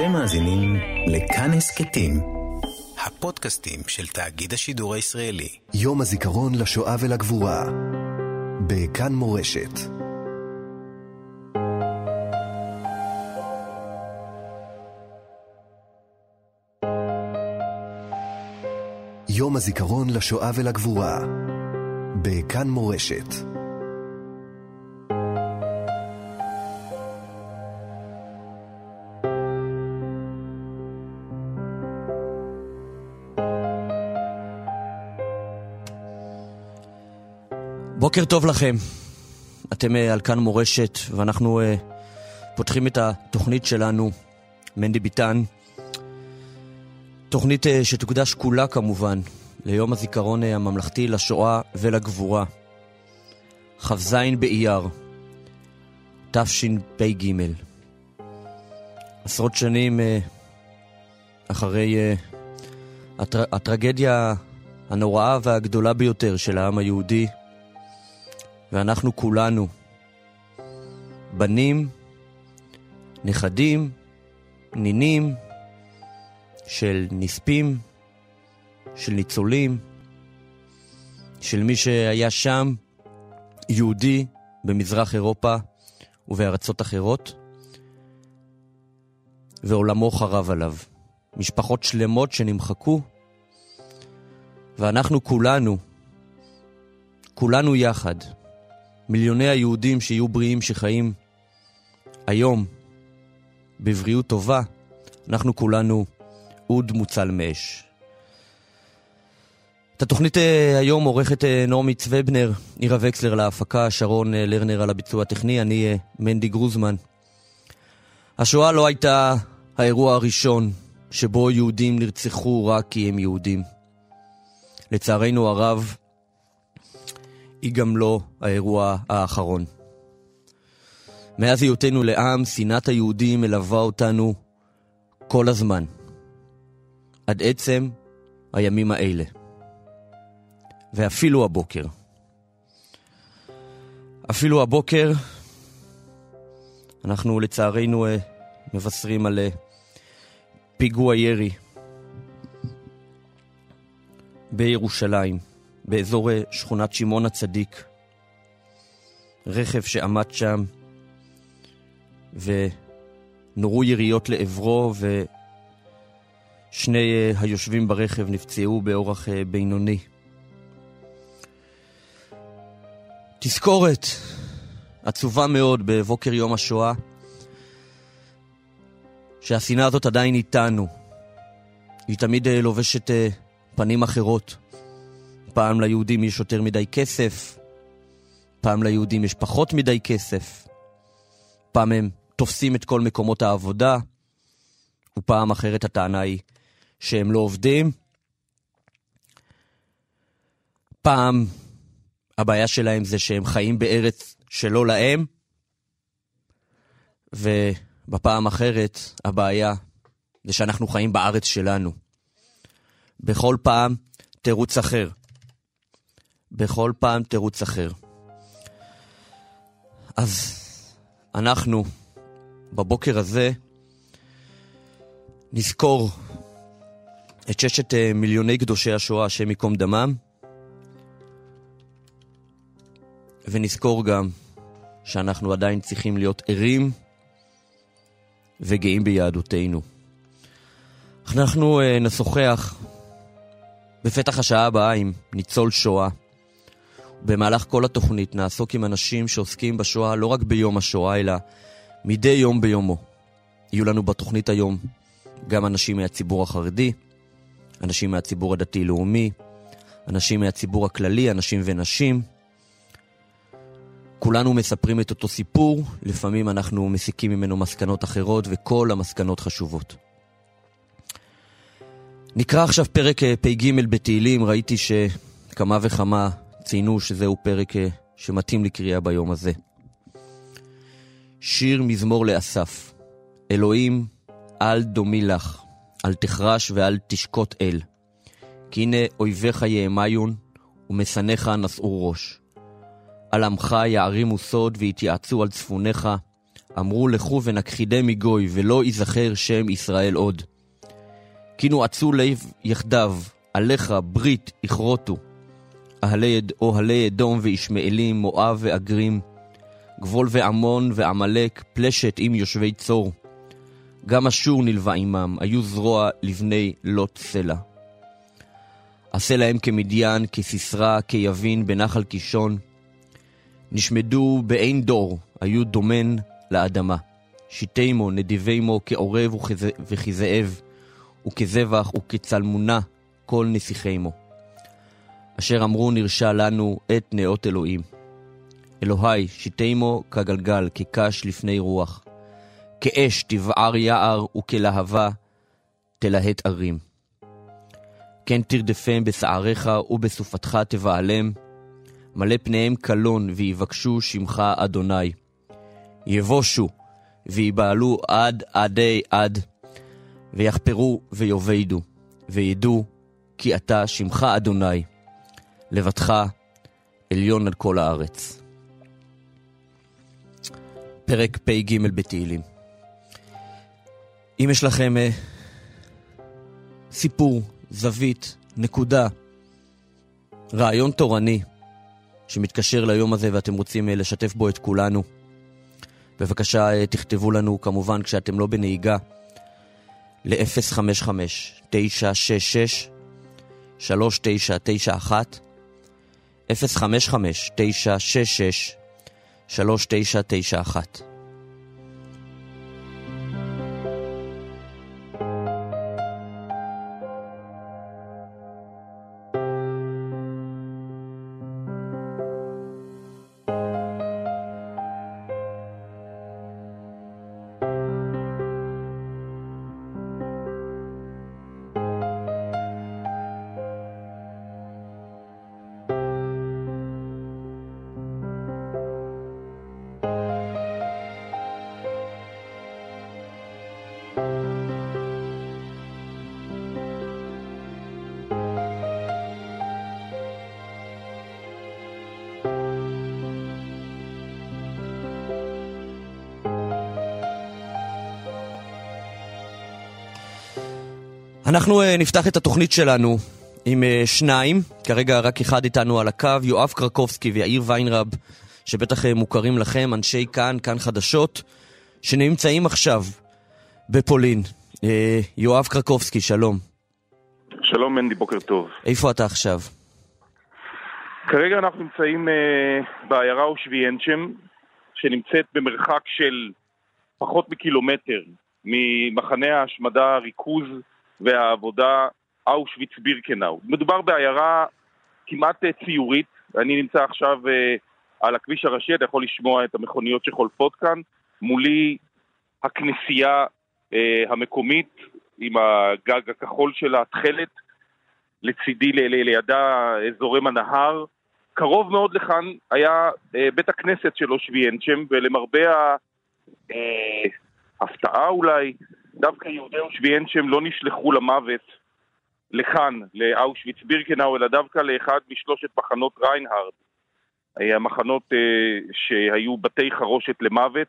אתם מאזינים לכאן הסכתים, הפודקאסטים של תאגיד השידור הישראלי. יום הזיכרון לשואה ולגבורה, בכאן מורשת. יום הזיכרון לשואה ולגבורה, בכאן מורשת. בוקר טוב לכם. אתם uh, על כאן מורשת, ואנחנו uh, פותחים את התוכנית שלנו, מנדי ביטן. תוכנית uh, שתוקדש כולה כמובן ליום הזיכרון הממלכתי לשואה ולגבורה. כ"ז באייר, תשפ"ג. עשרות שנים אחרי הטר... הטרגדיה הנוראה והגדולה ביותר של העם היהודי, ואנחנו כולנו, בנים, נכדים, נינים של נספים, של ניצולים, של מי שהיה שם, יהודי במזרח אירופה ובארצות אחרות, ועולמו חרב עליו. משפחות שלמות שנמחקו, ואנחנו כולנו, כולנו יחד, מיליוני היהודים שיהיו בריאים שחיים היום בבריאות טובה, אנחנו כולנו אוד מוצל מאש. את התוכנית אה, היום עורכת אה, נעמי צוובנר, עירה וקסלר להפקה, שרון אה, לרנר על הביצוע הטכני, אני מנדי גרוזמן. השואה לא הייתה האירוע הראשון שבו יהודים נרצחו רק כי הם יהודים. לצערנו הרב, היא גם לא האירוע האחרון. מאז היותנו לעם, שנאת היהודים מלווה אותנו כל הזמן. עד עצם הימים האלה. ואפילו הבוקר. אפילו הבוקר אנחנו לצערנו אה, מבשרים על אה, פיגוע ירי בירושלים. באזור אה, שכונת שמעון הצדיק. רכב שעמד שם, ונורו יריות לעברו, ושני אה, היושבים ברכב נפצעו באורח אה, בינוני. תזכורת עצובה מאוד בבוקר יום השואה, שהשנאה הזאת עדיין איתנו. היא תמיד לובשת פנים אחרות. פעם ליהודים יש יותר מדי כסף, פעם ליהודים יש פחות מדי כסף, פעם הם תופסים את כל מקומות העבודה, ופעם אחרת הטענה היא שהם לא עובדים. פעם הבעיה שלהם זה שהם חיים בארץ שלא להם, ובפעם אחרת הבעיה זה שאנחנו חיים בארץ שלנו. בכל פעם תירוץ אחר. בכל פעם תירוץ אחר. אז אנחנו, בבוקר הזה, נזכור את ששת אה, מיליוני קדושי השואה, השם ייקום דמם, ונזכור גם שאנחנו עדיין צריכים להיות ערים וגאים ביהדותנו. אנחנו אה, נשוחח בפתח השעה הבאה עם ניצול שואה. במהלך כל התוכנית נעסוק עם אנשים שעוסקים בשואה לא רק ביום השואה, אלא מדי יום ביומו. יהיו לנו בתוכנית היום גם אנשים מהציבור החרדי, אנשים מהציבור הדתי-לאומי, אנשים מהציבור הכללי, אנשים ונשים. כולנו מספרים את אותו סיפור, לפעמים אנחנו מסיקים ממנו מסקנות אחרות, וכל המסקנות חשובות. נקרא עכשיו פרק אה, פ"ג בתהילים, ראיתי שכמה וכמה ציינו שזהו פרק אה, שמתאים לקריאה ביום הזה. שיר מזמור לאסף, אלוהים, אל דומי לך, אל תחרש ואל תשקוט אל. כי הנה אויביך יאמיון, ומשנאיך נשאו ראש. על עמך יערימו סוד ויתייעצו על צפוניך, אמרו לכו ונכחידם מגוי, ולא ייזכר שם ישראל עוד. כי נועצו לב יחדיו, עליך ברית יכרותו. אוהלי אדום וישמעאלים, מואב ואגרים, גבול ועמון ועמלק, פלשת עם יושבי צור. גם אשור נלווה עמם, היו זרוע לבני לוט סלע. עשה להם כמדיין, כסיסרא, כיבין, בנחל קישון. נשמדו באין דור, היו דומן לאדמה. שיתימו, נדיבימו, כעורב וכזאב, וכזבח וכצלמונה, כל נסיכימו. אשר אמרו נרשע לנו את נאות אלוהים. אלוהי, שיתימו כגלגל, כקש לפני רוח. כאש תבער יער, וכלהבה תלהט ערים. כן תרדפם בשעריך ובסופתך תבעלם, מלא פניהם קלון, ויבקשו שמך אדוני. יבושו, ויבעלו עד עדי עד, ויחפרו ויאבדו, וידעו כי אתה שמך אדוני, לבדך עליון על כל הארץ. פרק פ"ג בתהילים. אם יש לכם אה, סיפור, זווית, נקודה, רעיון תורני שמתקשר ליום הזה ואתם רוצים אה, לשתף בו את כולנו, בבקשה אה, תכתבו לנו כמובן כשאתם לא בנהיגה ל-055-966-3991 055-966-3991 אנחנו uh, נפתח את התוכנית שלנו עם uh, שניים, כרגע רק אחד איתנו על הקו, יואב קרקובסקי ויאיר ויינרב, שבטח uh, מוכרים לכם, אנשי כאן, כאן חדשות, שנמצאים עכשיו בפולין. יואב קרקובסקי, שלום. שלום מנדי, בוקר טוב. איפה אתה עכשיו? כרגע אנחנו נמצאים בעיירה אושוויינצ'ם, שנמצאת במרחק של פחות מקילומטר ממחנה ההשמדה ריכוז והעבודה אושוויץ-בירקנאו. מדובר בעיירה כמעט אה, ציורית, אני נמצא עכשיו אה, על הכביש הראשי, אתה יכול לשמוע את המכוניות שחולפות כאן, מולי הכנסייה אה, המקומית עם הגג הכחול של התכלת, לצידי, לידה זורם הנהר. קרוב מאוד לכאן היה בית הכנסת של אושוויינצ'ם, ולמרבה ההפתעה אולי, דווקא יהודי אושוויינצ'ם לא נשלחו למוות לכאן, לאושוויץ בירקנאו, אלא דווקא לאחד משלושת מחנות ריינהרד, המחנות אה, שהיו בתי חרושת למוות,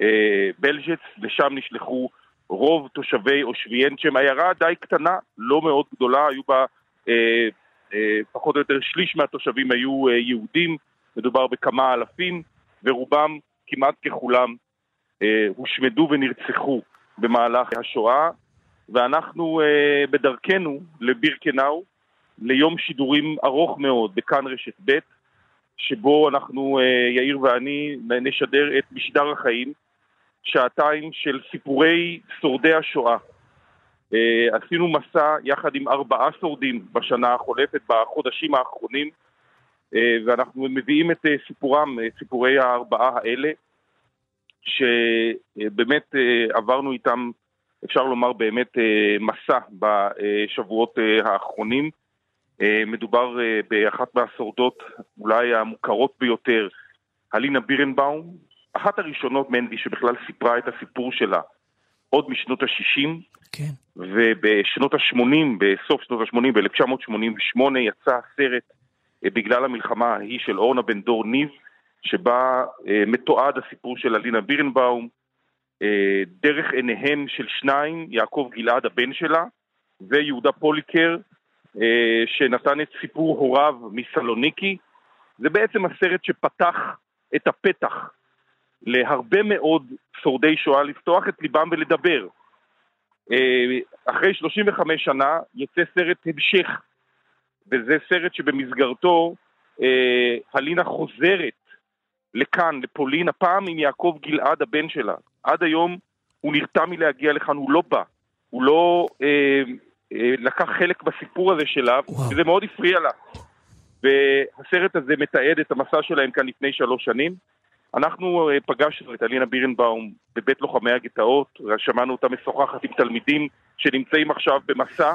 אה, בלז'ץ, לשם נשלחו רוב תושבי אושוויינצ'ם, עיירה די קטנה, לא מאוד גדולה, היו בה אה, אה, פחות או יותר שליש מהתושבים היו אה, יהודים, מדובר בכמה אלפים, ורובם, כמעט ככולם, אה, הושמדו ונרצחו במהלך השואה, ואנחנו אה, בדרכנו לבירקנאו, ליום שידורים ארוך מאוד בכאן רשת ב', שבו אנחנו, אה, יאיר ואני, נשדר את משדר החיים, שעתיים של סיפורי שורדי השואה. אה, עשינו מסע יחד עם ארבעה שורדים בשנה החולפת, בחודשים האחרונים, אה, ואנחנו מביאים את אה, סיפורם, אה, סיפורי הארבעה האלה. שבאמת אה, עברנו איתם, אפשר לומר באמת אה, מסע בשבועות אה, האחרונים. מדובר באחת מהשורדות אולי המוכרות ביותר, הלינה בירנבאום, אחת הראשונות, מנדי, שבכלל סיפרה את הסיפור שלה עוד משנות ה-60, כן. ובשנות ה-80, בסוף שנות ה-80, ב-1988, יצא הסרט בגלל המלחמה ההיא של אורנה בן דור ניב, שבה אה, מתועד הסיפור של אלינה בירנבאום, אה, דרך עיניהם של שניים, יעקב גלעד הבן שלה, ויהודה פוליקר, אה, שנתן את סיפור הוריו מסלוניקי. זה בעצם הסרט שפתח את הפתח להרבה מאוד שורדי שואה לפתוח את ליבם ולדבר. אחרי 35 שנה יוצא סרט המשך, וזה סרט שבמסגרתו הלינה חוזרת לכאן, לפולין, הפעם עם יעקב גלעד הבן שלה. עד היום הוא נרתע מלהגיע לכאן, הוא לא בא. הוא לא אה, אה, לקח חלק בסיפור הזה שלה, וואו. וזה מאוד הפריע לה. והסרט הזה מתעד את המסע שלהם כאן לפני שלוש שנים. אנחנו אה, פגשנו את אלינה בירנבאום בבית לוחמי הגטאות, שמענו אותה משוחחת עם תלמידים שנמצאים עכשיו במסע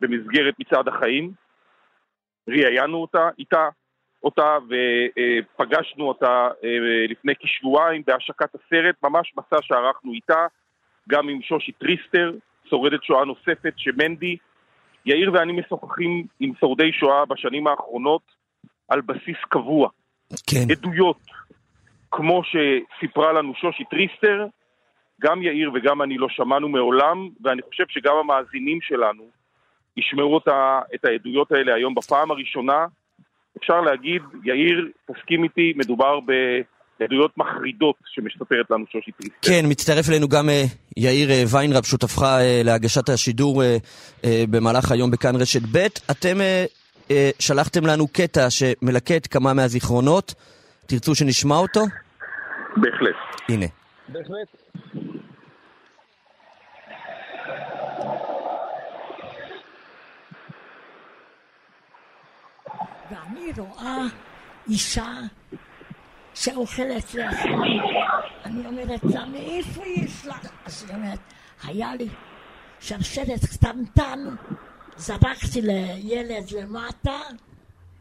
במסגרת מצעד החיים. ראיינו אותה איתה, אותה ופגשנו אותה אה, לפני כשבועיים בהשקת הסרט, ממש מסע שערכנו איתה, גם עם שושי טריסטר, שורדת שואה נוספת, שמנדי, יאיר ואני משוחחים עם שורדי שואה בשנים האחרונות על בסיס קבוע. כן. עדויות, כמו שסיפרה לנו שושי טריסטר, גם יאיר וגם אני לא שמענו מעולם, ואני חושב שגם המאזינים שלנו ישמעו אותה, את העדויות האלה היום בפעם הראשונה. אפשר להגיד, יאיר, תסכים איתי, מדובר בעדויות מחרידות שמספרת לנו שושי טריסטר. כן, מצטרף אלינו גם אה, יאיר אה, ויינרב, שותפך אה, להגשת השידור במהלך היום בכאן רשת ב'. אתם שלחתם לנו קטע שמלקט כמה מהזיכרונות. תרצו שנשמע אותו? בהחלט. הנה. בהחלט. ואני רואה אישה שאוכלת לחם. אני אומרת לה, מאיפה יש לך? אז היא אומרת, היה לי שרשרת קטנטן, זרקתי לילד למטה,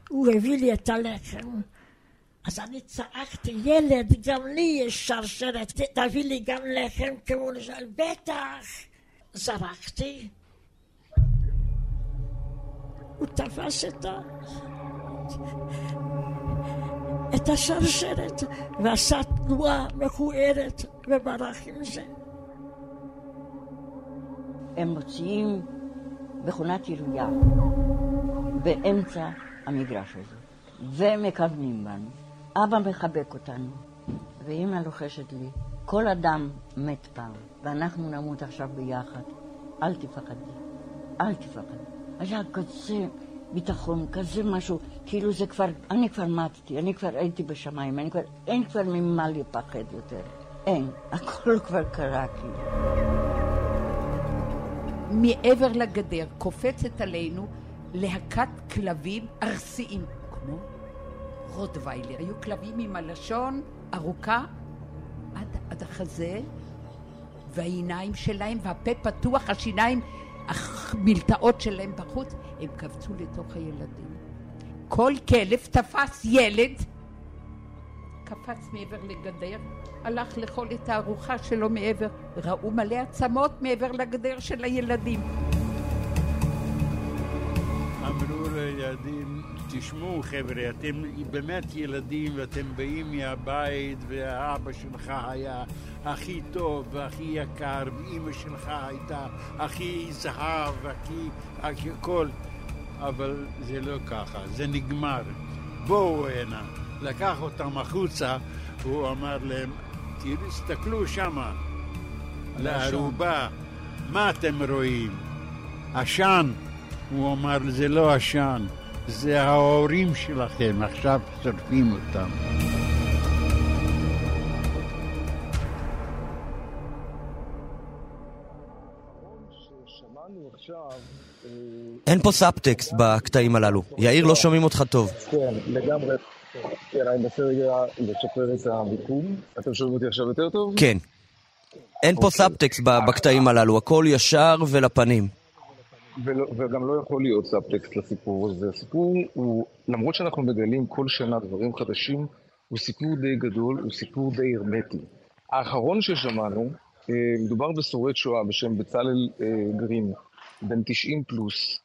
הוא הביא לי את הלחם. אז אני צעקתי, ילד, גם לי יש שרשרת, תביא לי גם לחם כמו לשאול, בטח. זרקתי. הוא תפס את ה... את השרשרת ועשה תנועה מכוערת וברח עם זה. הם מוציאים מכונת עירייה באמצע המגרש הזה ומכוונים בנו. אבא מחבק אותנו, ואימא לוחשת לי, כל אדם מת פעם, ואנחנו נמות עכשיו ביחד. אל תפחדי, אל תפחדי. היה כזה ביטחון, כזה משהו, כאילו זה כבר, אני כבר מתתי, אני כבר הייתי בשמיים, אני כבר, אין כבר ממה לפחד יותר. אין, הכל כבר קרה כאילו. מעבר לגדר קופצת עלינו להקת כלבים ארסיים, כמו רוטוויילר. היו כלבים עם הלשון ארוכה עד, עד החזה, והעיניים שלהם, והפה פתוח, השיניים, המלטעות שלהם בחוץ, הם קפצו לתוך הילדים. כל כלב תפס ילד, קפץ מעבר לגדר, הלך לאכול את הארוחה שלו מעבר, ראו מלא עצמות מעבר לגדר של הילדים. אמרו לילדים, תשמעו חבר'ה, אתם באמת ילדים ואתם באים מהבית והאבא שלך היה הכי טוב והכי יקר ואימא שלך הייתה הכי זהב והכי הכי הכל אבל זה לא ככה, זה נגמר. בואו הנה. לקח אותם החוצה, הוא אמר להם, תסתכלו שמה, לערובה, מה אתם רואים? עשן. הוא אמר, זה לא עשן, זה ההורים שלכם, עכשיו שורפים אותם. אין פה סאבטקסט בקטעים הללו. יאיר, לא שומעים אותך טוב. כן, לגמרי. כן, אני מנסה רגע לשפר את המיקום. אתם שומעים אותי עכשיו יותר טוב? כן. אין פה סאבטקסט בקטעים הללו, הכל ישר ולפנים. וגם לא יכול להיות סאבטקסט לסיפור הזה. הסיפור הוא, למרות שאנחנו מגלים כל שנה דברים חדשים, הוא סיפור די גדול, הוא סיפור די הרמטי. האחרון ששמענו, מדובר בשורד שואה בשם בצלאל גרים, בן 90 פלוס,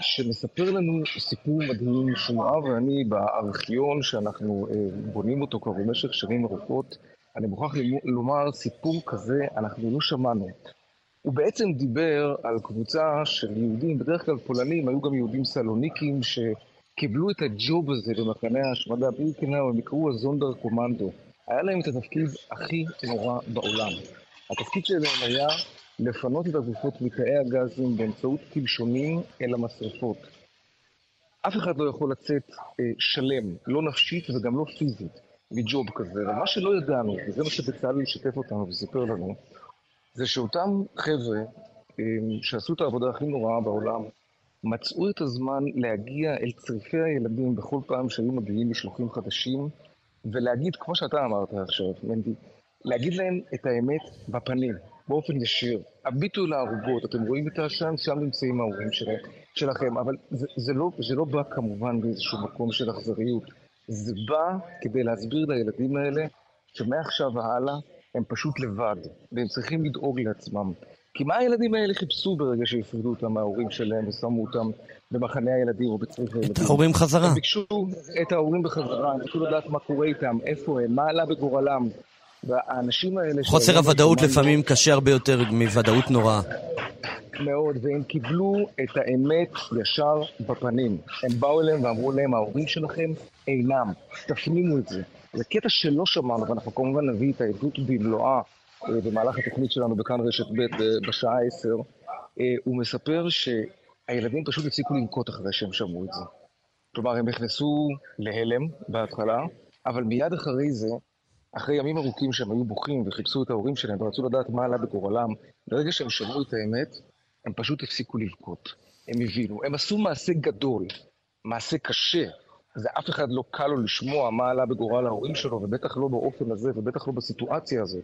שמספר לנו סיפור מדהים, שמואב ואני בארכיון שאנחנו אה, בונים אותו כבר במשך שנים ארוכות, אני מוכרח לומר, סיפור כזה אנחנו לא שמענו. הוא בעצם דיבר על קבוצה של יהודים, בדרך כלל פולנים, היו גם יהודים סלוניקים שקיבלו את הג'וב הזה במחנה ההשמדה בירקנאו, הם יקראו הזונדר קומנדו. היה להם את התפקיד הכי נורא בעולם. התפקיד שלהם היה לפנות את הגופות מתאי הגזים באמצעות קלשונים אל המשרפות. אף אחד לא יכול לצאת אה, שלם, לא נפשית וגם לא פיזית, מג'וב כזה. אבל מה שלא ידענו, וזה מה שבצלאל שיתף אותנו וסיפר לנו, זה שאותם חבר'ה שעשו את העבודה הכי נוראה בעולם, מצאו את הזמן להגיע אל צריפי הילדים בכל פעם שהיו מגיעים משלוחים חדשים, ולהגיד, כמו שאתה אמרת עכשיו, מנדי, להגיד להם את האמת בפנים, באופן ישיר. הביטו לערוגות, אתם רואים את העשן, שם נמצאים ההורים שלכם, אבל זה, זה, לא, זה לא בא כמובן באיזשהו מקום של אכזריות. זה בא כדי להסביר לילדים האלה שמעכשיו והלאה הם פשוט לבד, והם צריכים לדאוג לעצמם. כי מה הילדים האלה חיפשו ברגע שהפרידו אותם מההורים שלהם ושמו אותם במחנה הילדים או בצריך הילדים? את ההורים חזרה. הם ביקשו את ההורים בחזרה, הם ביקשו לדעת מה קורה איתם, איפה הם, מה עלה בגורלם. והאנשים האלה... חוסר הוודאות לפעמים קשה הרבה יותר מוודאות נוראה. מאוד, והם קיבלו את האמת ישר בפנים. הם באו אליהם ואמרו להם, ההורים שלכם אינם, תפנימו את זה. זה קטע שלא שמענו, ואנחנו כמובן נביא את העדות במלואה אה, במהלך התוכנית שלנו בכאן רשת ב' בשעה עשר. אה, הוא מספר שהילדים פשוט הפסיקו לנקוט אחרי שהם שמעו את זה. כלומר, הם נכנסו להלם בהתחלה, אבל מיד אחרי זה אחרי ימים ארוכים שהם היו בוכים וחיפשו את ההורים שלהם ורצו לדעת מה עלה בגורלם, ברגע שהם שמעו את האמת, הם פשוט הפסיקו לבכות. הם הבינו. הם עשו מעשה גדול, מעשה קשה. זה אף אחד לא קל לו לשמוע מה עלה בגורל ההורים שלו, ובטח לא באופן הזה, ובטח לא בסיטואציה הזאת.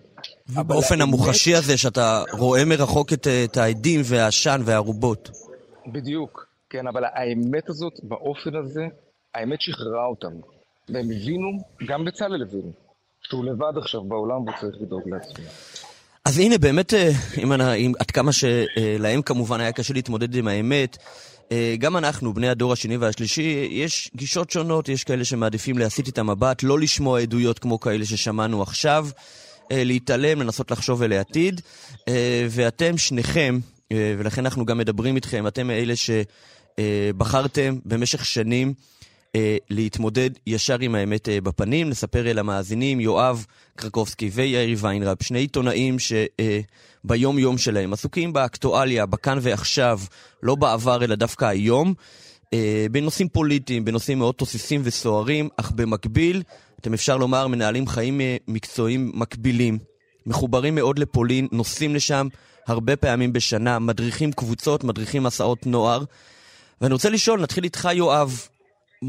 ובאופן המוחשי הזה, שאתה רואה מרחוק את, את העדים והעשן והערובות. בדיוק, כן, אבל האמת הזאת, באופן הזה, האמת שחררה אותם. והם הבינו, גם בצלאל הבינו, שהוא לבד עכשיו בעולם והוא צריך לדאוג לעצמו. אז הנה, באמת, אה, אם, אם, עד כמה שלהם כמובן היה קשה להתמודד עם האמת, אה, גם אנחנו, בני הדור השני והשלישי, יש גישות שונות, יש כאלה שמעדיפים להסיט את המבט, לא לשמוע עדויות כמו כאלה ששמענו עכשיו, אה, להתעלם, לנסות לחשוב אל העתיד, ואתם שניכם, ולכן אנחנו גם מדברים איתכם, אתם אלה שבחרתם במשך שנים אה, להתמודד ישר עם האמת אה, בפנים. נספר אל המאזינים, יואב קרקובסקי ויאיר ויינרב, שני עיתונאים שביום-יום אה, שלהם עסוקים באקטואליה, בכאן ועכשיו, לא בעבר אלא דווקא היום, אה, בנושאים פוליטיים, בנושאים מאוד תוססים וסוערים, אך במקביל, אתם אפשר לומר, מנהלים חיים אה, מקצועיים מקבילים. מחוברים מאוד לפולין, נוסעים לשם הרבה פעמים בשנה, מדריכים קבוצות, מדריכים מסעות נוער. ואני רוצה לשאול, נתחיל איתך יואב,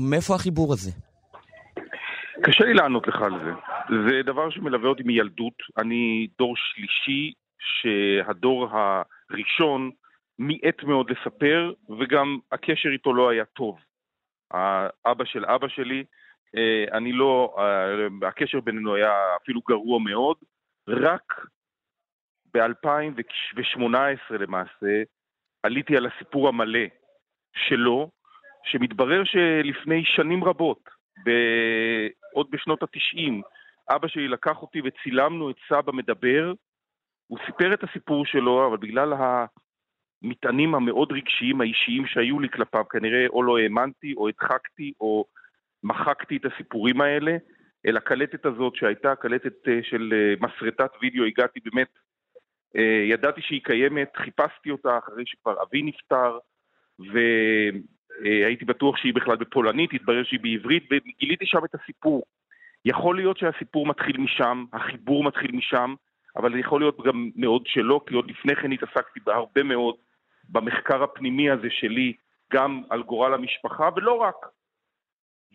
מאיפה החיבור הזה? קשה לי לענות לך על זה. זה דבר שמלווה אותי מילדות. אני דור שלישי שהדור הראשון מיעט מאוד לספר, וגם הקשר איתו לא היה טוב. האבא של אבא שלי, אה, אני לא, אה, הקשר בינינו היה אפילו גרוע מאוד. רק ב-2018 למעשה עליתי על הסיפור המלא שלו, שמתברר שלפני שנים רבות, ב... עוד בשנות התשעים, אבא שלי לקח אותי וצילמנו את סבא מדבר. הוא סיפר את הסיפור שלו, אבל בגלל המטענים המאוד רגשיים האישיים שהיו לי כלפיו, כנראה או לא האמנתי, או הדחקתי, או מחקתי את הסיפורים האלה. אל הקלטת הזאת, שהייתה קלטת אה, של אה, מסרטת וידאו, הגעתי באמת, אה, ידעתי שהיא קיימת, חיפשתי אותה אחרי שכבר אבי נפטר, ו... אה, הייתי בטוח שהיא בכלל בפולנית, התברר שהיא בעברית, וגיליתי שם את הסיפור. יכול להיות שהסיפור מתחיל משם, החיבור מתחיל משם, אבל יכול להיות גם מאוד שלא, כי עוד לפני כן התעסקתי בהרבה מאוד במחקר הפנימי הזה שלי, גם על גורל המשפחה, ולא רק.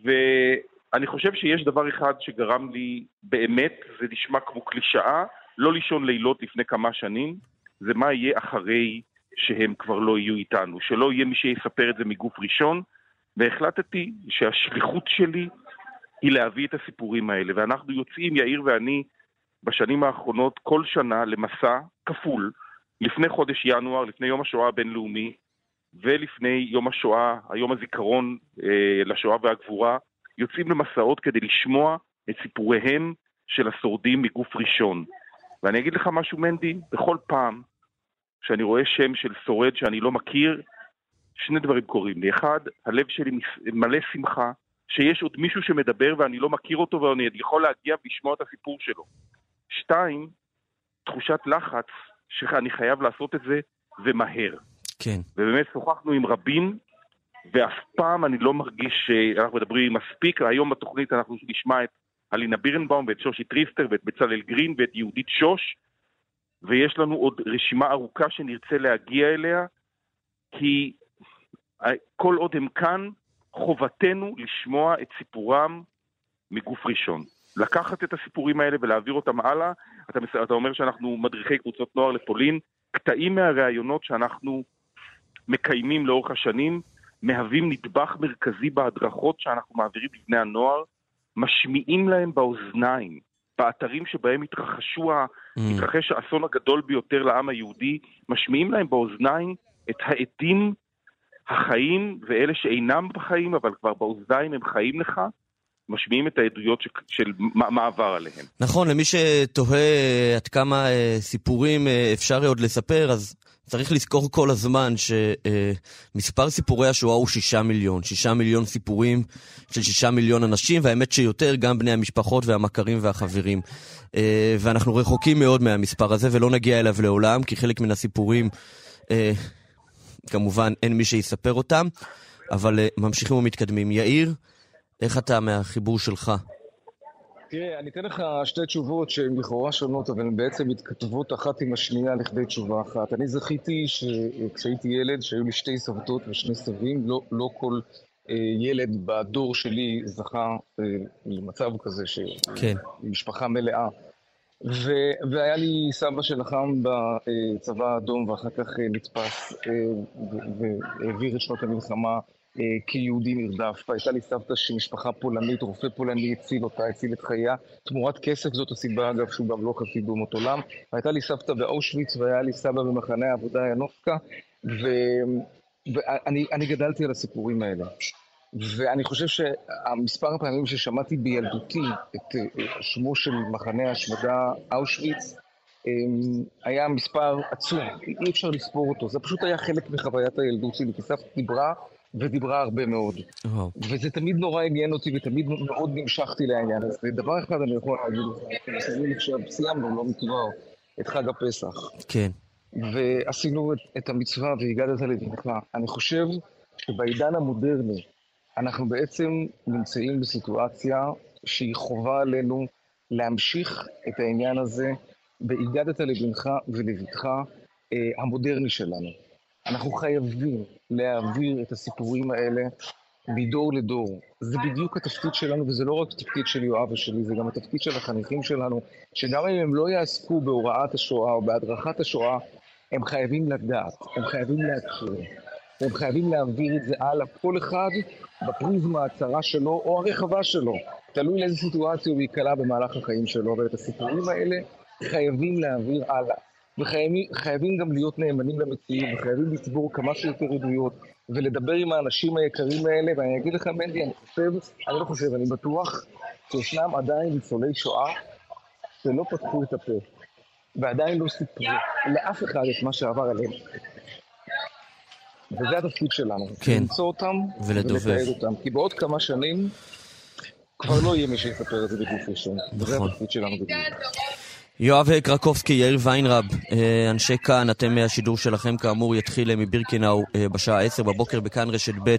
ואני חושב שיש דבר אחד שגרם לי באמת, זה נשמע כמו קלישאה, לא לישון לילות לפני כמה שנים, זה מה יהיה אחרי שהם כבר לא יהיו איתנו, שלא יהיה מי שיספר את זה מגוף ראשון, והחלטתי שהשליחות שלי היא להביא את הסיפורים האלה. ואנחנו יוצאים, יאיר ואני, בשנים האחרונות, כל שנה למסע כפול, לפני חודש ינואר, לפני יום השואה הבינלאומי, ולפני יום השואה, היום הזיכרון אה, לשואה והגבורה, יוצאים למסעות כדי לשמוע את סיפוריהם של השורדים מגוף ראשון. ואני אגיד לך משהו, מנדי, בכל פעם שאני רואה שם של שורד שאני לא מכיר, שני דברים קורים לי. אחד, הלב שלי מלא שמחה שיש עוד מישהו שמדבר ואני לא מכיר אותו ואני יכול להגיע ולשמוע את הסיפור שלו. שתיים, תחושת לחץ שאני חייב לעשות את זה ומהר. כן. ובאמת שוחחנו עם רבים, ואף פעם אני לא מרגיש שאנחנו מדברים מספיק. היום בתוכנית אנחנו נשמע את אלינה בירנבאום ואת שושי טריסטר ואת בצלאל גרין ואת יהודית שוש, ויש לנו עוד רשימה ארוכה שנרצה להגיע אליה, כי כל עוד הם כאן, חובתנו לשמוע את סיפורם מגוף ראשון. לקחת את הסיפורים האלה ולהעביר אותם הלאה. אתה, אתה אומר שאנחנו מדריכי קבוצות נוער לפולין. קטעים מהראיונות שאנחנו מקיימים לאורך השנים מהווים נדבך מרכזי בהדרכות שאנחנו מעבירים לבני הנוער, משמיעים להם באוזניים, באתרים שבהם התרחשו, mm. התרחש האסון הגדול ביותר לעם היהודי, משמיעים להם באוזניים את העדים החיים ואלה שאינם בחיים, אבל כבר באוזניים הם חיים לך, משמיעים את העדויות ש... של מה עבר עליהם. נכון, למי שתוהה עד כמה אה, סיפורים אה, אפשר עוד לספר, אז צריך לזכור כל הזמן שמספר אה, סיפורי השואה הוא שישה מיליון. שישה מיליון סיפורים של שישה מיליון אנשים, והאמת שיותר, גם בני המשפחות והמכרים והחברים. אה, ואנחנו רחוקים מאוד מהמספר הזה, ולא נגיע אליו לעולם, כי חלק מן הסיפורים... אה, כמובן אין מי שיספר אותם, אבל uh, ממשיכים ומתקדמים. יאיר, איך אתה מהחיבור שלך? תראה, אני אתן לך שתי תשובות שהן לכאורה שונות, אבל הן בעצם מתכתבות אחת עם השנייה לכדי תשובה אחת. אני זכיתי שכשהייתי ילד, שהיו לי שתי סבתות ושני סבים, לא, לא כל אה, ילד בדור שלי זכה אה, למצב כזה, של כן. משפחה מלאה. ו, והיה לי סבא שלחם בצבא האדום ואחר כך אה, נתפס אה, והעביר את שנות המלחמה אה, כיהודי נרדף. הייתה לי סבתא של משפחה פולנית, רופא פולני הציל אותה, הציל את חייה. תמורת כסף זאת הסיבה, אגב, שהוא גם לא חסיד באומות עולם. הייתה לי סבתא באושוויץ והיה לי סבא במחנה העבודה ינובקה, ואני גדלתי על הסיפורים האלה. ואני חושב שהמספר הפעמים ששמעתי בילדותי את אה, שמו של מחנה ההשמדה אושוויץ, אמ, היה מספר עצום, אי אפשר לספור אותו, זה פשוט היה חלק מחוויית הילדות שלי, כי סבתא דיברה ודיברה הרבה מאוד. Oh. וזה תמיד נורא עניין אותי ותמיד מאוד נמשכתי לעניין הזה. דבר אחד אני יכול להגיד לך, סיימנו, לא מכבר, את חג הפסח. כן. ועשינו את, את המצווה והגדת לבנך. אני חושב שבעידן המודרני, אנחנו בעצם נמצאים בסיטואציה שהיא חובה עלינו להמשיך את העניין הזה בהגדת לבנך ולבתך אה, המודרני שלנו. אנחנו חייבים להעביר את הסיפורים האלה מדור לדור. זה בדיוק התפקיד שלנו, וזה לא רק התפקיד של יואב ושלי, זה גם התפקיד של החניכים שלנו, שגם אם הם לא יעסקו בהוראת השואה או בהדרכת השואה, הם חייבים לדעת, הם חייבים להכיר. והם חייבים להעביר את זה הלאה, כל אחד בפריזמה הצרה שלו או הרחבה שלו. תלוי לאיזה סיטואציה הוא ייקלע במהלך החיים שלו, אבל את הסיפורים האלה חייבים להעביר הלאה. וחייבים גם להיות נאמנים למציאות, וחייבים לצבור כמה שיותר עדויות, ולדבר עם האנשים היקרים האלה, ואני אגיד לך, מנדי, אני חושב, אני לא חושב, אני בטוח שישנם עדיין ניצולי שואה שלא פתחו את הפה, ועדיין לא סיפרו לאף אחד את מה שעבר עליהם. וזה התפקיד שלנו. כן. למצוא אותם ולתעד אותם. כי בעוד כמה שנים כבר לא יהיה מי שיספר את זה בגוף ראשון. נכון. זה התפקיד שלנו בדיוק. יואב קרקובסקי, יאיר ויינרב, אה, אנשי כאן, אתם מהשידור שלכם כאמור יתחיל מבירקנאו אה, בשעה 10 בבוקר בכאן רשת ב'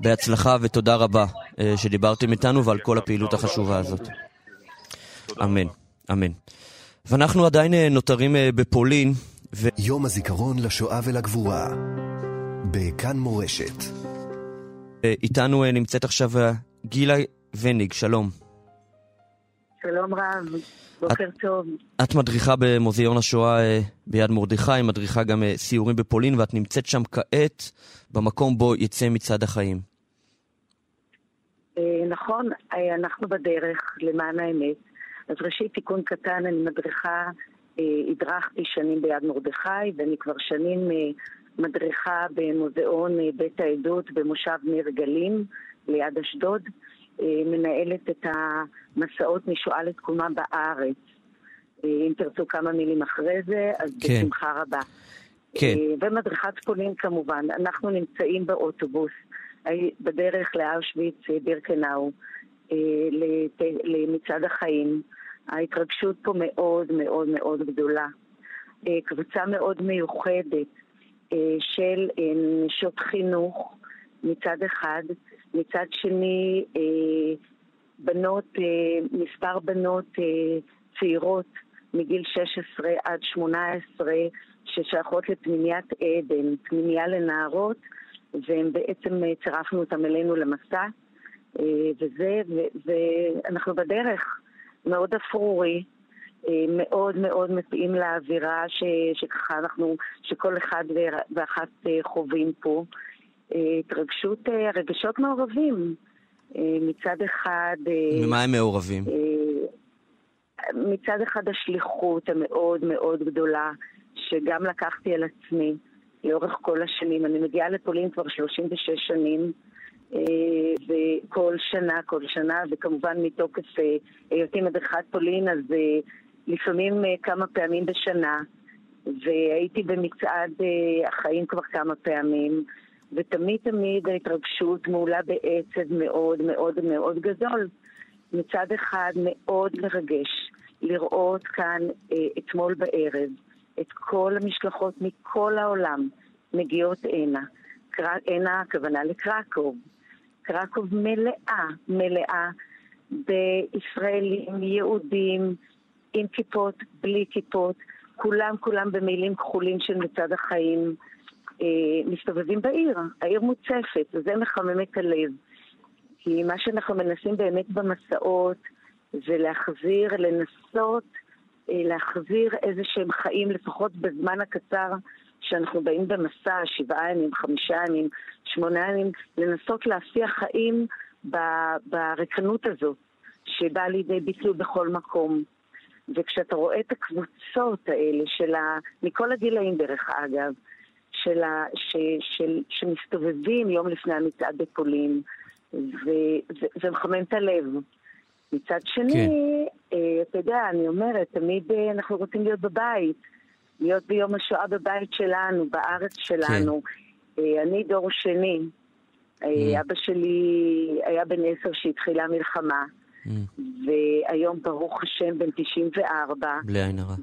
בהצלחה ותודה רבה אה, שדיברתם איתנו ועל כל הפעילות החשובה הזאת. אמן, אמן. ואנחנו עדיין נותרים בפולין. ו... יום הזיכרון לשואה ולגבורה. בכאן מורשת. איתנו אה, נמצאת עכשיו אה, גילה וניג, שלום. שלום רב, בוקר את, טוב. את מדריכה במוזיאון השואה אה, ביד מרדכי, מדריכה גם סיורים בפולין, ואת נמצאת שם כעת במקום בו יצא מצעד החיים. נכון, אנחנו בדרך, למען האמת. אז ראשית, תיקון קטן, אני מדריכה, הדרכתי שנים ביד מרדכי, ואני כבר שנים מדריכה במוזיאון אה, בית העדות במושב ניר גלים ליד אשדוד, אה, מנהלת את המסעות משואה לתקומה בארץ. אם תרצו כמה מילים אחרי זה, אז כן. בשמחה רבה. כן. ומדריכת פולין כמובן. אנחנו נמצאים באוטובוס בדרך לאושוויץ בירקנאו, למצעד החיים. ההתרגשות פה מאוד מאוד מאוד גדולה. קבוצה מאוד מיוחדת אה, של אה, נשות חינוך מצד אחד, מצד שני אה, בנות, מספר בנות צעירות מגיל 16 עד 18 ששייכות לפנימיית עדן, פנימייה לנערות, והם בעצם צירפנו אותם אלינו למסע, וזה, ואנחנו בדרך מאוד אפרורי. אה, מאוד מאוד מתאים לאווירה ש, שככה אנחנו, שכל אחד ואחת אה, חווים פה. אה, התרגשות, רגשות מעורבים. מצד אחד... ממה הם מעורבים? מצד אחד השליחות המאוד מאוד גדולה, שגם לקחתי על עצמי לאורך כל השנים. אני מגיעה לפולין כבר 36 שנים. וכל שנה, כל שנה, וכמובן מתוקף היותי מדריכת פולין, אז לפעמים אה, כמה פעמים בשנה, והייתי במצעד אה, החיים כבר כמה פעמים, ותמיד תמיד ההתרגשות מעולה בעצב מאוד מאוד מאוד גדול. מצד אחד מאוד מרגש לראות כאן אה, אתמול בערב את כל המשלחות מכל העולם מגיעות הנה. הנה הכוונה לקרקוב. קרקוב מלאה, מלאה בישראלים, יהודים, עם כיפות, בלי כיפות, כולם כולם במילים כחולים של מצד החיים, אה, מסתובבים בעיר, העיר מוצפת, וזה מחמם את הלב. כי מה שאנחנו מנסים באמת במסעות זה להחזיר, לנסות אה, להחזיר איזה שהם חיים, לפחות בזמן הקצר שאנחנו באים במסע, שבעה ימים, חמישה ימים, שמונה ימים, לנסות להפיח חיים ברקנות הזאת, שבאה לידי ביטוי בכל מקום. וכשאתה רואה את הקבוצות האלה של ה... מכל הגילאים דרך אגב, של ה... ש... של... שמסתובבים יום לפני המצעד בפולין, וזה מחמם את הלב. מצד שני, כן. אה, אתה יודע, אני אומרת, תמיד אה, אנחנו רוצים להיות בבית, להיות ביום השואה בבית שלנו, בארץ שלנו. כן. אה, אני דור שני. Mm. אבא שלי היה בן עשר שהתחילה המלחמה. Mm. והיום ברוך השם בן 94. בלי עין הרע.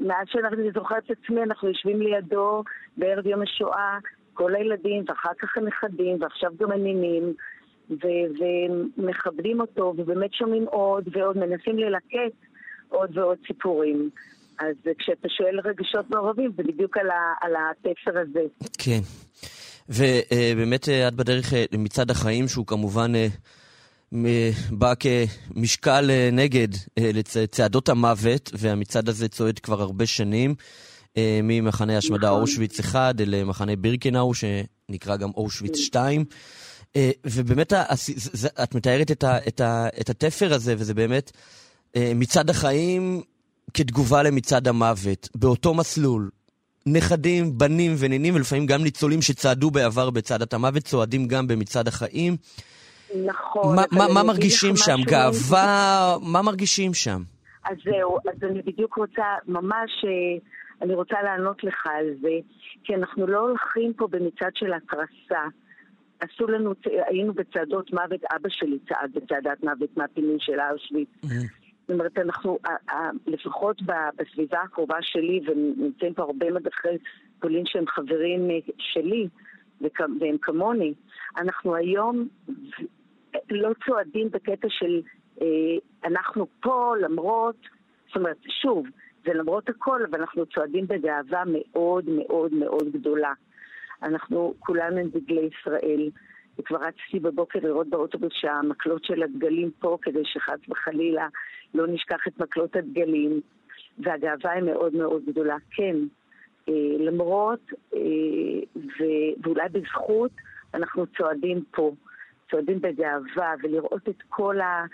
ומאז שאני זוכרת את עצמי, אנחנו יושבים לידו בערב יום השואה, כל הילדים, ואחר כך הנכדים, ועכשיו גם הנינים, ו- ומכבדים אותו, ובאמת שומעים עוד ועוד, מנסים ללקט עוד ועוד סיפורים. אז כשאתה שואל רגשות מעורבים, זה בדיוק על, ה- על התפר הזה. כן. ובאמת אה, את בדרך אה, למצעד החיים, שהוא כמובן אה, בא כמשקל אה, נגד אה, לצעדות המוות, והמצעד הזה צועד כבר הרבה שנים, אה, ממחנה השמדה נכון. אושוויץ 1 למחנה בירקנאו, שנקרא גם אושוויץ 2. ובאמת, את מתארת את, ה, את, ה, את התפר הזה, וזה באמת מצעד החיים כתגובה למצעד המוות, באותו מסלול. נכדים, בנים ונינים, ולפעמים גם ניצולים שצעדו בעבר בצעדת המוות, צועדים גם במצעד החיים. נכון. מה, מה, מה מרגישים שם? גאווה? מה מרגישים שם? אז זהו, אז אני בדיוק רוצה, ממש, אה, אני רוצה לענות לך על זה, כי אנחנו לא הולכים פה במצעד של התרסה. עשו לנו, היינו בצעדות מוות, אבא שלי צעד בצעדת מוות מהפינוי של אושוויץ. Mm-hmm. זאת אומרת, אנחנו, לפחות בסביבה הקרובה שלי, ונמצאים פה הרבה מדרכי פולין שהם חברים אה, שלי, והם כמוני, אנחנו היום לא צועדים בקטע של אה, אנחנו פה למרות, זאת אומרת, שוב, זה למרות הכל, אבל אנחנו צועדים בגאווה מאוד מאוד מאוד גדולה. אנחנו כולנו עם דגלי ישראל. וכבר רצתי בבוקר לראות באוטובוס שהמקלות של הדגלים פה, כדי שחס וחלילה לא נשכח את מקלות הדגלים. והגאווה היא מאוד מאוד גדולה. כן, אה, למרות, אה, ו- ואולי בזכות, אנחנו צועדים פה. צועדים בגאווה, ולראות את כל, ה,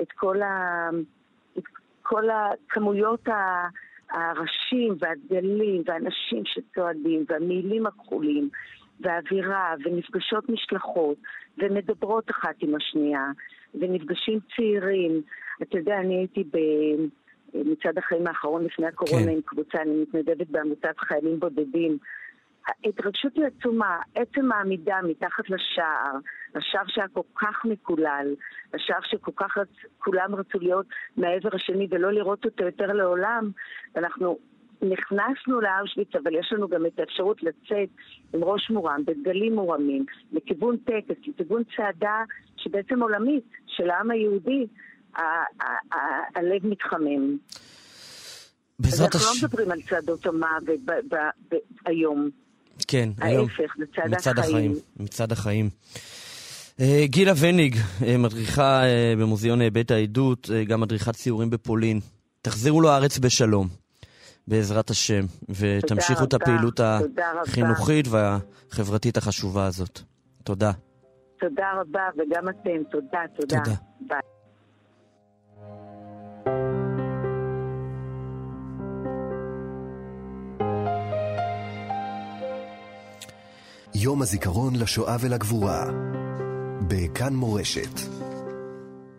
את כל, ה, את כל הכמויות ה, הראשים והדגלים והאנשים שצועדים והמילים הכחולים והאווירה ונפגשות משלחות ומדברות אחת עם השנייה ונפגשים צעירים. אתה יודע, אני הייתי במצעד החיים האחרון לפני הקורונה כן. עם קבוצה, אני מתנדבת בעמותת חיילים בודדים. ההתרגשות היא עצומה, עצם העמידה מתחת לשער, השער שהיה כל כך מקולל, השער שכל כך רצ... כולם רצו להיות מהעבר השני ולא לראות אותו יותר לעולם, ואנחנו נכנסנו לאושוויץ, אבל יש לנו גם את האפשרות לצאת עם ראש מורם, בדגלים מורמים, לכיוון טקס, לכיוון צעדה שבעצם עולמית, של העם היהודי, הלב מתחמם. בעזרת אנחנו לא השם. מדברים על צעדות המוות היום. כן, היום. ההפך, זה מצד חיים. החיים. מצד החיים. אה, גילה וניג, אה, מדריכה אה, במוזיאון בית העדות, גם מדריכת ציורים בפולין. תחזירו לארץ בשלום, בעזרת השם, ותמשיכו את הפעילות. החינוכית והחברתית החשובה הזאת. תודה. תודה רבה, וגם אתם, תודה, תודה. תודה. ביי. יום הזיכרון לשואה ולגבורה. בכאן מורשת.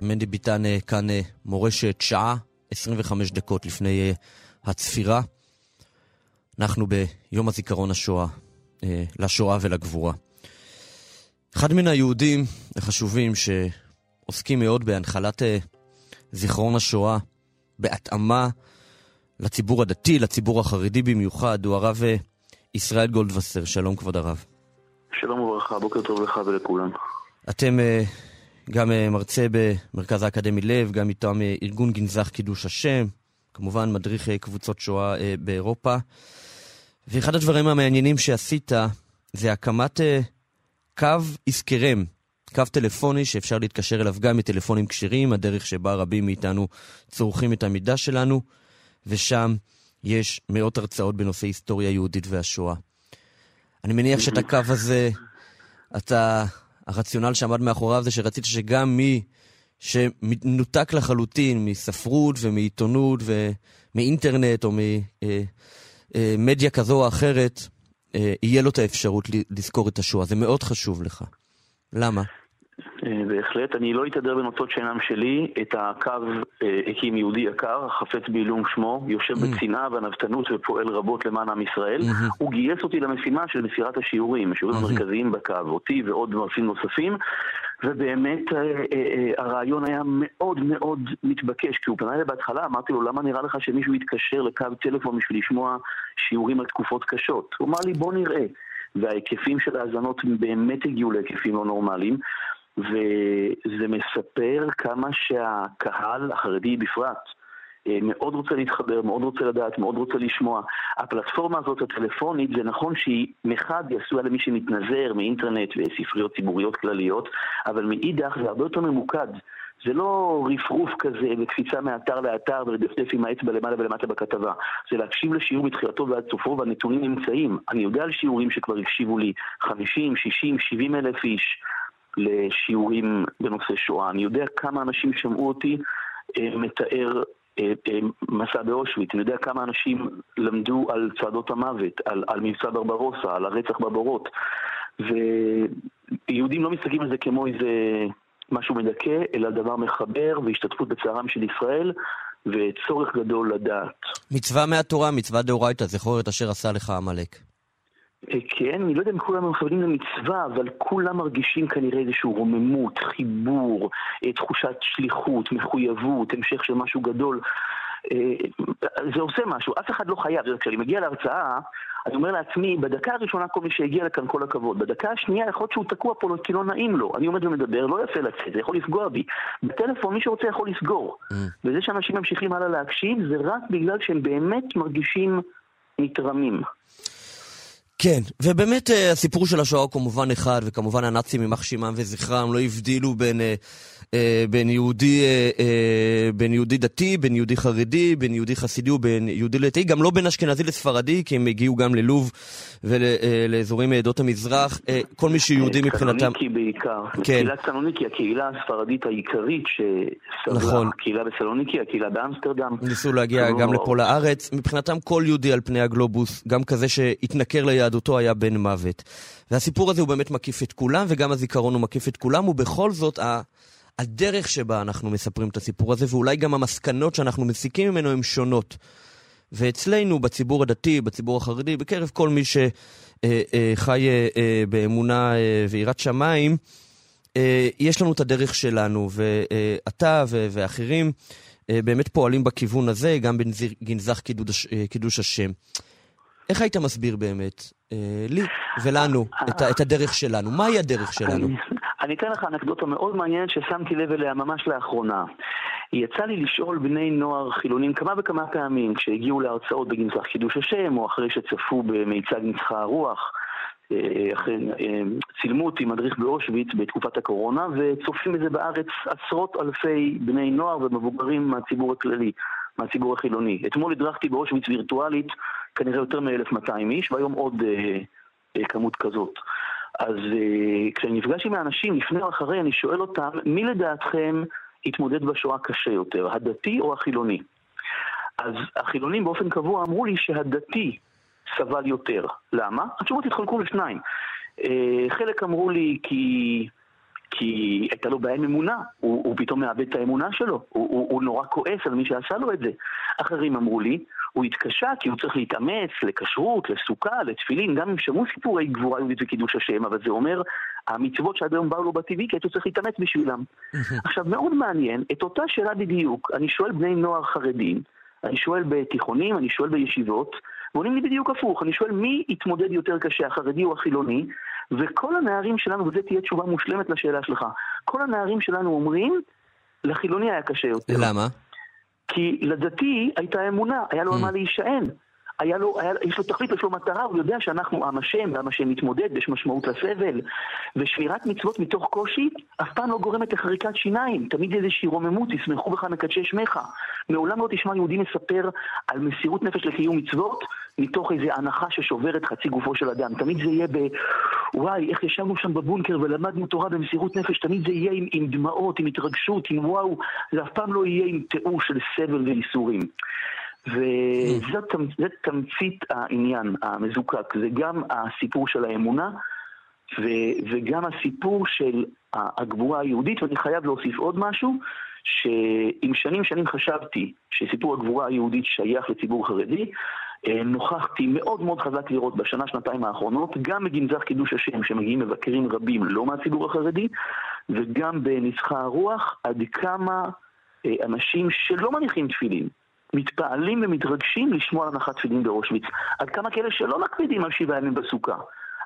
מנדי ביטן אה, כאן אה, מורשת שעה, 25 דקות לפני אה, הצפירה. אנחנו ביום הזיכרון השואה, אה, לשואה ולגבורה. אחד מן היהודים החשובים שעוסקים מאוד בהנחלת זיכרון השואה, בהתאמה לציבור הדתי, לציבור החרדי במיוחד, הוא הרב ישראל גולדווסר. שלום כבוד הרב. שלום וברכה, בוקר טוב לך ולכולם. אתם אה, גם אה, מרצה במרכז האקדמי לב, גם מטעם אה, ארגון גנזך קידוש השם, כמובן מדריך קבוצות שואה אה, באירופה. ואחד הדברים המעניינים שעשית זה הקמת קו איסקרם, קו טלפוני שאפשר להתקשר אליו גם מטלפונים כשרים, הדרך שבה רבים מאיתנו צורכים את המידע שלנו, ושם יש מאות הרצאות בנושא היסטוריה יהודית והשואה. אני מניח שאת הקו הזה, אתה, הרציונל שעמד מאחוריו זה שרצית שגם מי שמנותק לחלוטין מספרות ומעיתונות ומאינטרנט או ממדיה כזו או אחרת, אה, יהיה לו את האפשרות לזכור את השואה. זה מאוד חשוב לך. למה? אה, בהחלט, אני לא אתהדר בנוצות שאינם שלי, את הקו אה, הקים יהודי יקר, חפץ בעילום שמו, יושב בצנעה וענוותנות ופועל רבות למען עם ישראל. מהמם. הוא גייס אותי למשימה של מסירת השיעורים, השיעורים מהמם. המרכזיים בקו, אותי ועוד מרצים נוספים, ובאמת אה, הרעיון היה מאוד מאוד מתבקש, כי הוא פנה אליי בהתחלה, אמרתי לו, למה נראה לך שמישהו יתקשר לקו טלפון בשביל לשמוע שיעורים על תקופות קשות? הוא אמר לי, בוא נראה. וההיקפים של ההאזנות באמת הגיעו להיקפים לא נורמליים. וזה מספר כמה שהקהל החרדי בפרט אה, מאוד רוצה להתחבר, מאוד רוצה לדעת, מאוד רוצה לשמוע. הפלטפורמה הזאת הטלפונית, זה נכון שהיא מחד היא עשויה למי שמתנזר מאינטרנט וספריות ציבוריות כלליות, אבל מאידך זה הרבה יותר ממוקד. זה לא רפרוף כזה וקפיצה מאתר לאתר ולדפדף עם האצבע למעלה ולמטה בכתבה. זה להקשיב לשיעור מתחילתו ועד סופו והנתונים נמצאים. אני יודע על שיעורים שכבר הקשיבו לי 50, 60, 70 אלף איש לשיעורים בנושא שואה. אני יודע כמה אנשים שמעו אותי אה, מתאר אה, אה, מסע באושוויץ, אני יודע כמה אנשים למדו על צעדות המוות, על, על מבצע ברברוסה, על הרצח בבורות. ויהודים לא מסתכלים על זה כמו איזה משהו מדכא, אלא דבר מחבר והשתתפות בצערם של ישראל וצורך גדול לדעת. מצווה מהתורה, מצווה דאורייתא, זכור את אשר עשה לך עמלק. אה, כן, אני לא יודע אם כולם מכוונים למצווה, אבל כולם מרגישים כנראה איזושהי רוממות, חיבור, אה, תחושת שליחות, מחויבות, המשך של משהו גדול. אה, זה עושה משהו, אף אחד לא חייב. כשאני מגיע להרצאה, אני אומר לעצמי, בדקה הראשונה כל מי שהגיע לכאן כל הכבוד. בדקה השנייה יכול להיות שהוא תקוע פה כי לא נעים לו. אני עומד ומדבר, לא יפה לצאת, זה יכול לפגוע בי. בטלפון מי שרוצה יכול לסגור. וזה שאנשים ממשיכים הלאה להקשיב, זה רק בגלל שהם באמת מרגישים נתרמים. כן, ובאמת אה, הסיפור של השואה הוא כמובן אחד, וכמובן הנאצים יימח שמם וזכרם לא הבדילו בין, אה, אה, בין, יהודי, בין יהודי דתי, בין יהודי חרדי, בין יהודי חסידי ובין יהודי ליטאי, גם לא בין אשכנזי לספרדי, כי הם הגיעו גם ללוב ולאזורים מעדות המזרח, כל מי שיהודי מבחינתם... סלוניקי בעיקר. כן. קהילת סלוניקי, הקהילה הספרדית העיקרית שסבלה, נכון. הקהילה בסלוניקי, הקהילה באמסטרדם. ניסו להגיע גם לפה לארץ. מבחינתם כל יהודי על פני הגלובוס, גם כזה שהתנכר ליהדותו, היה בן מוות. והסיפור הזה הוא באמת מקיף את כולם, וגם הזיכרון הוא מקיף את כולם, ובכל זאת, ה... הדרך שבה אנחנו מספרים את הסיפור הזה, ואולי גם המסקנות שאנחנו מסיקים ממנו הן שונות. ואצלנו, בציבור הדתי, בציבור החרדי, בקרב כל מי שחי אה, אה, באמונה אה, ויראת שמיים, יש לנו את הדרך שלנו, ואתה ואחרים באמת פועלים בכיוון הזה, גם בגנזך קידוש, קידוש השם. איך היית מסביר באמת, לי ולנו, את הדרך שלנו? מהי הדרך שלנו? אני אתן לך אנקדוטה מאוד מעניינת ששמתי לב אליה ממש לאחרונה. יצא לי לשאול בני נוער חילונים כמה וכמה פעמים כשהגיעו להרצאות בגנזך קידוש השם, או אחרי שצפו במיצג ניצחה הרוח. אה, אחרי, אה, צילמו אותי מדריך באושוויץ בתקופת הקורונה, וצופים בזה בארץ עשרות אלפי בני נוער ומבוגרים מהציבור הכללי, מהציבור החילוני. אתמול הדרכתי באושוויץ וירטואלית כנראה יותר מ-1200 איש, והיום עוד אה, אה, כמות כזאת. אז uh, כשאני נפגש עם האנשים לפני או אחרי, אני שואל אותם, מי לדעתכם התמודד בשואה קשה יותר, הדתי או החילוני? אז החילונים באופן קבוע אמרו לי שהדתי סבל יותר. למה? התשובות התחלקו לשניים. Uh, חלק אמרו לי כי... כי הייתה לו בעיה עם אמונה, הוא, הוא פתאום מאבד את האמונה שלו, הוא, הוא, הוא נורא כועס על מי שעשה לו את זה. אחרים אמרו לי, הוא התקשה כי הוא צריך להתאמץ לכשרות, לסוכה, לתפילין, גם אם שמעו סיפורי גבורה יהודית וקידוש השם, אבל זה אומר, המצוות שעד היום באו לו בטבעי, כי הוא צריך להתאמץ בשבילם. עכשיו, מאוד מעניין, את אותה שאלה בדיוק, אני שואל בני נוער חרדים, אני שואל בתיכונים, אני שואל בישיבות, ועונים לי בדיוק הפוך, אני שואל מי התמודד יותר קשה, החרדי או החילוני, וכל הנערים שלנו, וזו תהיה תשובה מושלמת לשאלה שלך, כל הנערים שלנו אומרים, לחילוני היה קשה יותר. למה? כי לדתי הייתה אמונה, היה לו על מה להישען. היה לו, היה, יש לו תכלית, יש לו מטרה, הוא יודע שאנחנו עם השם, ועם השם מתמודד, יש משמעות לסבל. ושמירת מצוות מתוך קושי אף פעם לא גורמת לחריקת שיניים, תמיד איזושהי רוממות, תשמחו בך מקדשי שמך. מעולם לא תשמע יהודי מספר על מסירות נפש לקיום מצוות, מתוך איזו הנחה ששוברת חצי גופו של אדם. תמיד זה יהיה ב... וואי, איך ישבנו שם בבונקר ולמדנו תורה במסירות נפש, תמיד זה יהיה עם, עם דמעות, עם התרגשות, עם וואו, זה אף פעם לא יהיה עם תיאור של סבל וייסורים. וזה תמצית העניין המזוקק, זה גם הסיפור של האמונה ו, וגם הסיפור של הגבורה היהודית, ואני חייב להוסיף עוד משהו, שאם שנים שנים חשבתי שסיפור הגבורה היהודית שייך לציבור חרדי, אה, נוכחתי מאוד מאוד חזק לראות בשנה, שנתיים האחרונות, גם בגנזך קידוש השם, שמגיעים מבקרים רבים לא מהציבור החרדי, וגם בנסחה הרוח, עד כמה אה, אנשים שלא מניחים תפילין, מתפעלים ומתרגשים לשמוע על הנחת תפילין באושוויץ. עד כמה כאלה שלא מקפידים על שבעה ימים בסוכה.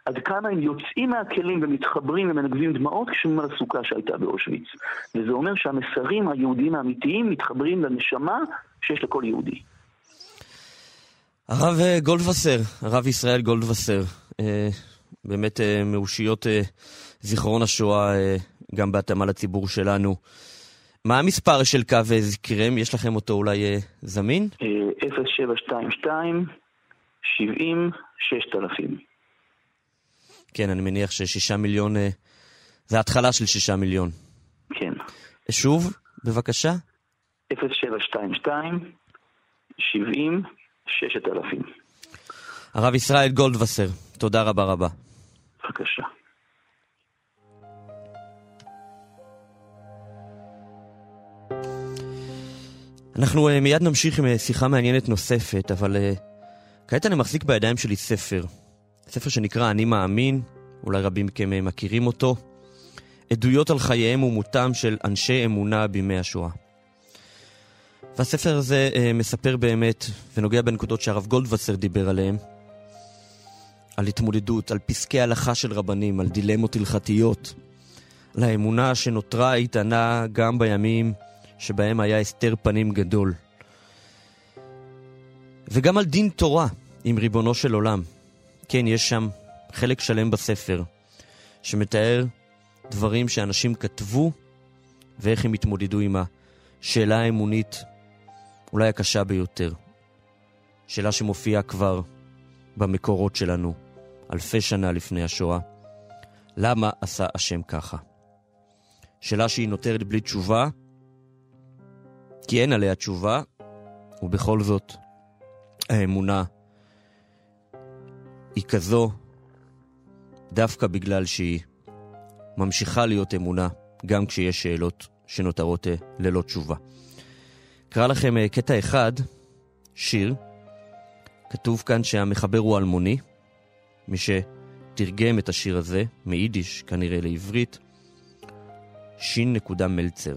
עד כמה הם יוצאים מהכלים ומתחברים ומנגבים דמעות כשהם על הסוכה שהייתה באושוויץ. וזה אומר שהמסרים היהודיים האמיתיים מתחברים לנשמה שיש לכל יהודי. הרב אה, גולדווסר, הרב ישראל גולדווסר, אה, באמת אה, מאושיות זיכרון השואה, גם בהתאמה לציבור שלנו. מה המספר של קו זקרם? יש לכם אותו אולי זמין? 0722 70 6000. כן, אני מניח ששישה מיליון, זה התחלה של שישה מיליון. כן. שוב, בבקשה. 0722 70 ששת אלפים. הרב ישראל גולדווסר, תודה רבה רבה. בבקשה. אנחנו uh, מיד נמשיך עם uh, שיחה מעניינת נוספת, אבל uh, כעת אני מחזיק בידיים שלי ספר. ספר שנקרא אני מאמין, אולי רבים מכם uh, מכירים אותו. עדויות על חייהם ומותם של אנשי אמונה בימי השואה. והספר הזה אה, מספר באמת, ונוגע בנקודות שהרב גולדווסר דיבר עליהן, על התמודדות, על פסקי הלכה של רבנים, על דילמות הלכתיות, על האמונה שנותרה איתנה גם בימים שבהם היה הסתר פנים גדול. וגם על דין תורה עם ריבונו של עולם. כן, יש שם חלק שלם בספר שמתאר דברים שאנשים כתבו ואיך הם התמודדו עם השאלה האמונית אולי הקשה ביותר. שאלה שמופיעה כבר במקורות שלנו, אלפי שנה לפני השואה. למה עשה השם ככה? שאלה שהיא נותרת בלי תשובה, כי אין עליה תשובה, ובכל זאת האמונה היא כזו דווקא בגלל שהיא ממשיכה להיות אמונה גם כשיש שאלות שנותרות אה, ללא תשובה. אקרא לכם אה, קטע אחד, שיר. כתוב כאן שהמחבר הוא אלמוני, מי שתרגם את השיר הזה מיידיש כנראה לעברית, שין נקודה מלצר.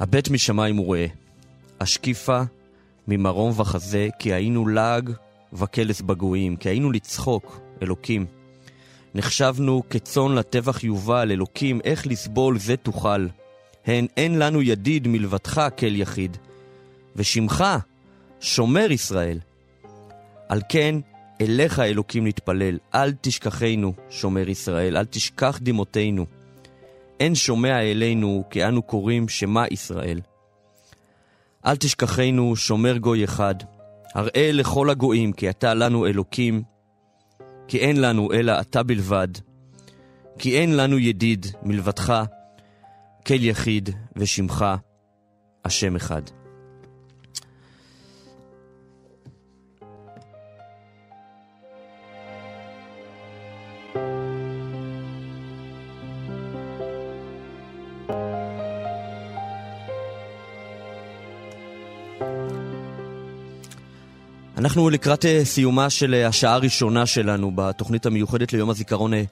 הבט משמיים וראה, השקיפה ממרום וחזה, כי היינו לעג וקלס בגויים, כי היינו לצחוק, אלוקים. נחשבנו כצאן לטבח יובל, אלוקים, איך לסבול זה תוכל. הן אין לנו ידיד מלבדך כל יחיד, ושמך שומר ישראל. על כן, אליך אלוקים נתפלל, אל תשכחנו, שומר ישראל, אל תשכח דמעותינו. אין שומע אלינו, כי אנו קוראים שמע ישראל. אל תשכחנו, שומר גוי אחד, הראה לכל הגויים, כי אתה לנו אלוקים, כי אין לנו אלא אתה בלבד, כי אין לנו ידיד מלבדך, כל יחיד ושמך השם אחד. אנחנו לקראת אה, סיומה של אה, השעה הראשונה שלנו בתוכנית המיוחדת ליום הזיכרון אה,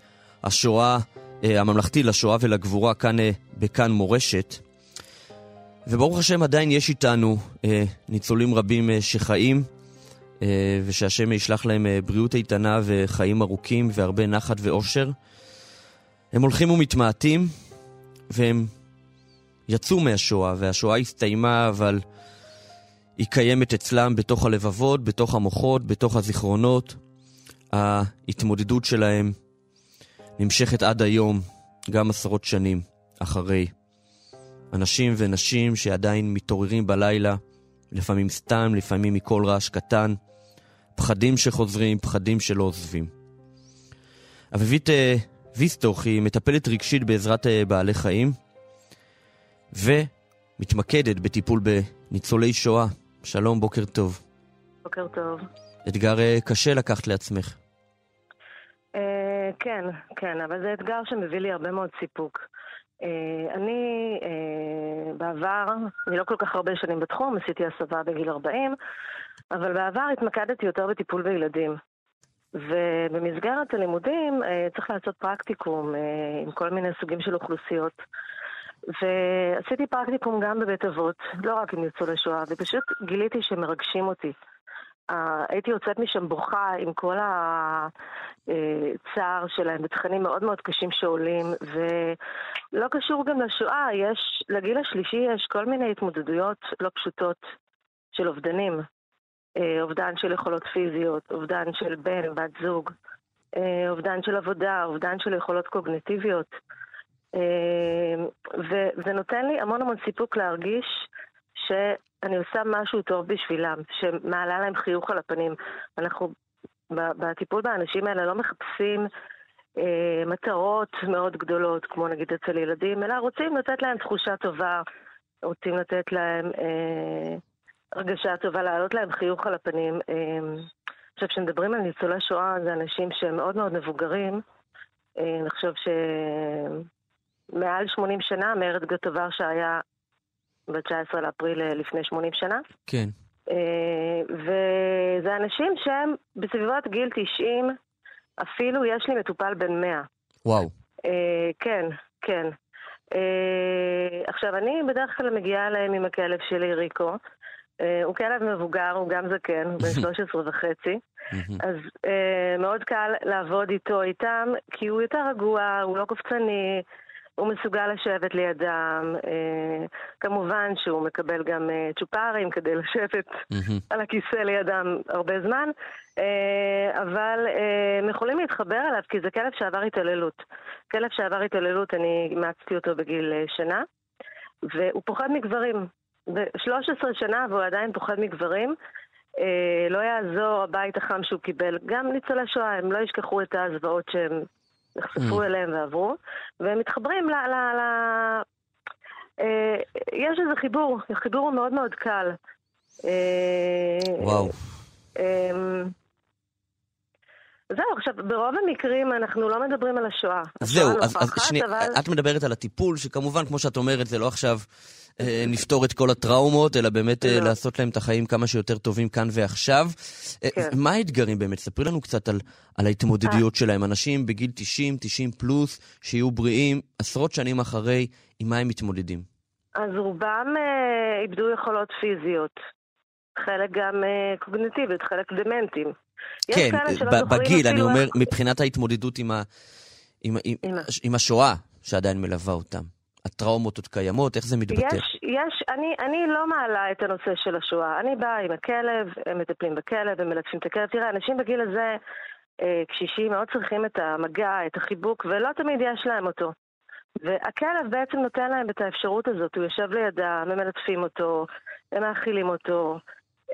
השואה הממלכתי לשואה ולגבורה כאן בכאן מורשת. וברוך השם עדיין יש איתנו ניצולים רבים שחיים, ושהשם ישלח להם בריאות איתנה וחיים ארוכים והרבה נחת ואושר. הם הולכים ומתמעטים, והם יצאו מהשואה, והשואה הסתיימה, אבל... היא קיימת אצלם בתוך הלבבות, בתוך המוחות, בתוך הזיכרונות. ההתמודדות שלהם נמשכת עד היום, גם עשרות שנים אחרי. אנשים ונשים שעדיין מתעוררים בלילה, לפעמים סתם, לפעמים מכל רעש קטן, פחדים שחוזרים, פחדים שלא עוזבים. אביבית אה, ויסטוך היא מטפלת רגשית בעזרת אה, בעלי חיים, ומתמקדת בטיפול בניצולי שואה. שלום, בוקר טוב. בוקר טוב. אתגר אה, קשה לקחת לעצמך. אה, כן, כן, אבל זה אתגר שמביא לי הרבה מאוד סיפוק. אה, אני בעבר, אני לא כל כך הרבה שנים בתחום, עשיתי הסבה בגיל 40, אבל בעבר התמקדתי יותר בטיפול בילדים. ובמסגרת הלימודים צריך לעשות פרקטיקום עם כל מיני סוגים של אוכלוסיות. ועשיתי פרקטיקום גם בבית אבות, לא רק עם ניצולי שואה, ופשוט גיליתי שמרגשים אותי. הייתי יוצאת משם בוכה עם כל הצער שלהם ותכנים מאוד מאוד קשים שעולים, ולא קשור גם לשואה, יש, לגיל השלישי יש כל מיני התמודדויות לא פשוטות של אובדנים. Uh, אובדן של יכולות פיזיות, אובדן של בן, בת זוג, uh, אובדן של עבודה, אובדן של יכולות קוגנטיביות. אמ, וזה נותן לי המון המון סיפוק להרגיש שאני עושה משהו טוב בשבילם, שמעלה להם חיוך על הפנים. אנחנו בטיפול באנשים האלה לא מחפשים אה, מטרות מאוד גדולות, כמו נגיד אצל ילדים, אלא רוצים לתת להם תחושה טובה, רוצים לתת להם אה, הרגשה טובה, להעלות להם חיוך על הפנים. אה, עכשיו, כשמדברים על ניצולי שואה, זה אנשים שהם מאוד מאוד מבוגרים. אה, אני חושב ש... מעל 80 שנה, מרד גטו ורשה היה ב-19 לאפריל אה, לפני 80 שנה. כן. אה, וזה אנשים שהם בסביבות גיל 90, אפילו יש לי מטופל בן 100. וואו. אה, כן, כן. עכשיו, אני בדרך כלל מגיעה אליהם עם הכלב שלי, ריקו. הוא כלב מבוגר, הוא גם זקן, הוא בן 13 וחצי. אז מאוד קל לעבוד איתו, איתם, כי הוא יותר רגוע, הוא לא קופצני. הוא מסוגל לשבת לידם, אה, כמובן שהוא מקבל גם אה, צ'ופרים כדי לשבת על הכיסא לידם הרבה זמן, אה, אבל אה, הם יכולים להתחבר אליו כי זה כלב שעבר התעללות. כלב שעבר התעללות, אני אימצתי אותו בגיל אה, שנה, והוא פוחד מגברים. ב-13 שנה והוא עדיין פוחד מגברים. אה, לא יעזור הבית החם שהוא קיבל. גם ניצולי שואה, הם לא ישכחו את הזוועות שהם נחשפו Mm. אליהם ועברו, והם מתחברים ל... ל, ל אה, יש איזה חיבור, החיבור הוא מאוד מאוד קל. אה, וואו. אה, זהו, עכשיו, ברוב המקרים אנחנו לא מדברים על השואה. זהו, השואה אז, אז שנייה, אבל... את מדברת על הטיפול, שכמובן, כמו שאת אומרת, זה לא עכשיו אה, נפתור את כל הטראומות, אלא באמת אה, לא. לעשות להם את החיים כמה שיותר טובים כאן ועכשיו. אה, כן. מה האתגרים באמת? ספרי לנו קצת על, על ההתמודדויות שלהם. אנשים בגיל 90, 90 פלוס, שיהיו בריאים, עשרות שנים אחרי, עם מה הם מתמודדים. אז רובם אה, איבדו יכולות פיזיות. חלק גם אה, קוגניטיביות, חלק דמנטיים. כן, בגיל, אני אומר, איך- מבחינת ההתמודדות עם, ה, עם, עם, עם השואה שעדיין מלווה אותם. הטראומות עוד קיימות, איך זה מתבטא? יש, יש, אני, אני לא מעלה את הנושא של השואה. אני באה עם הכלב, הם מטפלים בכלב, הם מלטפים את הכלב. תראה, אנשים בגיל הזה, אה, קשישים, מאוד צריכים את המגע, את החיבוק, ולא תמיד יש להם אותו. והכלב בעצם נותן להם את האפשרות הזאת, הוא יושב לידם, הם מלטפים אותו, הם מאכילים אותו.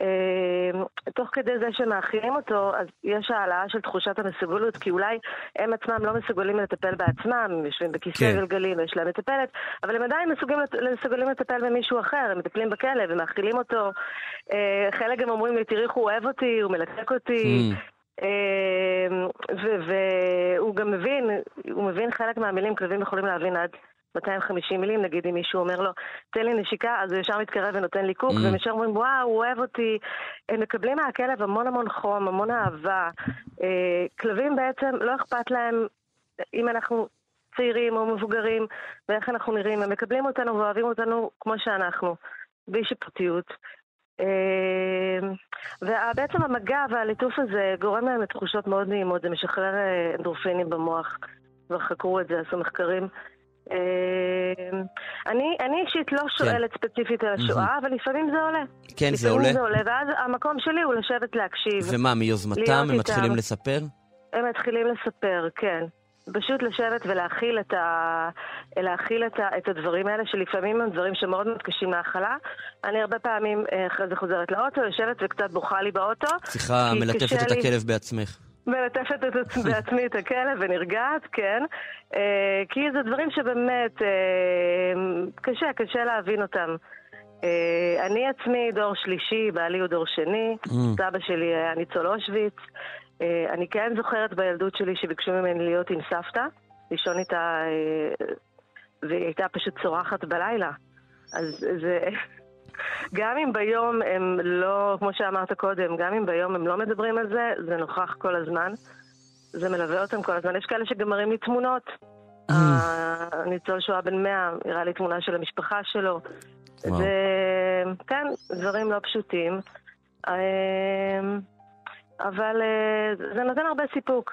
אה, תוך כדי זה שמאכילים אותו, אז יש העלאה של תחושת המסוגלות, כי אולי הם עצמם לא מסוגלים לטפל בעצמם, הם יושבים בכיסא כן. גלגלים ויש להם מטפלת, אבל הם עדיין מסוגלים, מסוגלים לטפל במישהו אחר, הם מטפלים בכלב, הם מאכילים אותו. אה, חלק גם אומרים לי, תראי איך הוא אוהב אותי, הוא מלקק אותי. אה, ו- והוא גם מבין, הוא מבין חלק מהמילים, כלבים יכולים להבין עד 250 מילים, נגיד אם מישהו אומר לו, תן לי נשיקה, אז הוא ישר מתקרב ונותן לי קוק, Mm. והם ישר אומרים, וואו, הוא אוהב אותי. הם מקבלים מהכלב המון המון חום, המון אהבה. אה, כלבים בעצם, לא אכפת להם אם אנחנו צעירים או מבוגרים, ואיך אנחנו נראים, הם מקבלים אותנו ואוהבים אותנו כמו שאנחנו, בלי שיפוטיות. אה, ובעצם המגע והליטוף הזה גורם להם לתחושות מאוד נעימות, זה משחרר אה, אנדורפינים במוח, כבר חקרו את זה, עשו מחקרים. אה, אני, אני אישית לא שואלת ספציפית על השואה, אבל לפעמים זה עולה. כן, זה לפעמים עולה. זה עולה, ואז המקום שלי הוא לשבת להקשיב. ומה, מיוזמתם הם מתחילים. לספר? הם מתחילים לספר, כן. פשוט לשבת ולהכיל את, ה... להכיל את, ה... את הדברים האלה, שלפעמים הם דברים שמאוד מאוד קשים להכלה. אני הרבה פעמים אה, אחרי זה חוזרת לאוטו, יושבת וקצת בוכה לי באוטו. כי מלטפת את לי- הכלב בעצמך. מלטפת את עצ- בעצמי את הכלב ונרגעת, כן. אה, כי זה דברים שבאמת אה, קשה, קשה להבין אותם. אה, אני עצמי דור שלישי, בעלי הוא דור שני, Mm. סבא שלי היה ניצול אושוויץ. אני כן זוכרת בילדות שלי שביקשו ממני להיות עם סבתא, לישון איתה, והיא הייתה פשוט צורחת בלילה. אז זה... גם אם ביום הם לא, כמו שאמרת קודם, גם אם ביום הם לא מדברים על זה, זה נוכח כל הזמן. זה מלווה אותם כל הזמן. יש כאלה שגם מראים לי תמונות. הניצול שואה בן 100, הראה לי תמונה של המשפחה שלו. וואו. זה, כן, דברים לא פשוטים. אה, אבל אה, זה נותן הרבה סיפוק.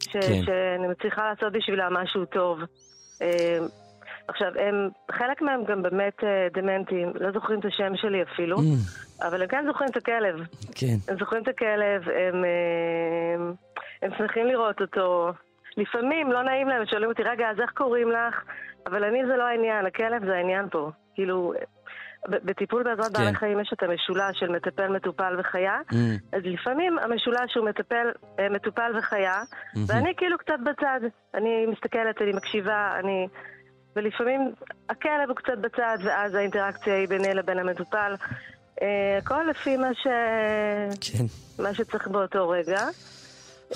ש, כן. שאני מצליחה לעשות בשבילם משהו טוב. עכשיו, הם, חלק מהם גם באמת אה, דמנטיים, לא זוכרים את השם שלי אפילו, אבל הם כן זוכרים את הכלב. כן. הם זוכרים את הכלב, הם, אה, הם שמחים לראות אותו. לפעמים לא נעים להם, שואלים אותי, רגע, אז איך קוראים לך? אבל אני זה לא העניין, הכלב זה העניין פה. כאילו, בטיפול בעזרת כן. בעלי חיים יש את המשולש של מטפל, מטופל וחיה, אז לפעמים המשולש הוא מטפל, אה, מטופל וחיה, מהמם. ואני כאילו קצת בצד. אני מסתכלת, אני מקשיבה, אני... ולפעמים הכלב הוא קצת בצד, ואז האינטראקציה היא ביני לבין המטופל. אה, הכל לפי מה, ש... כן. מה שצריך באותו רגע.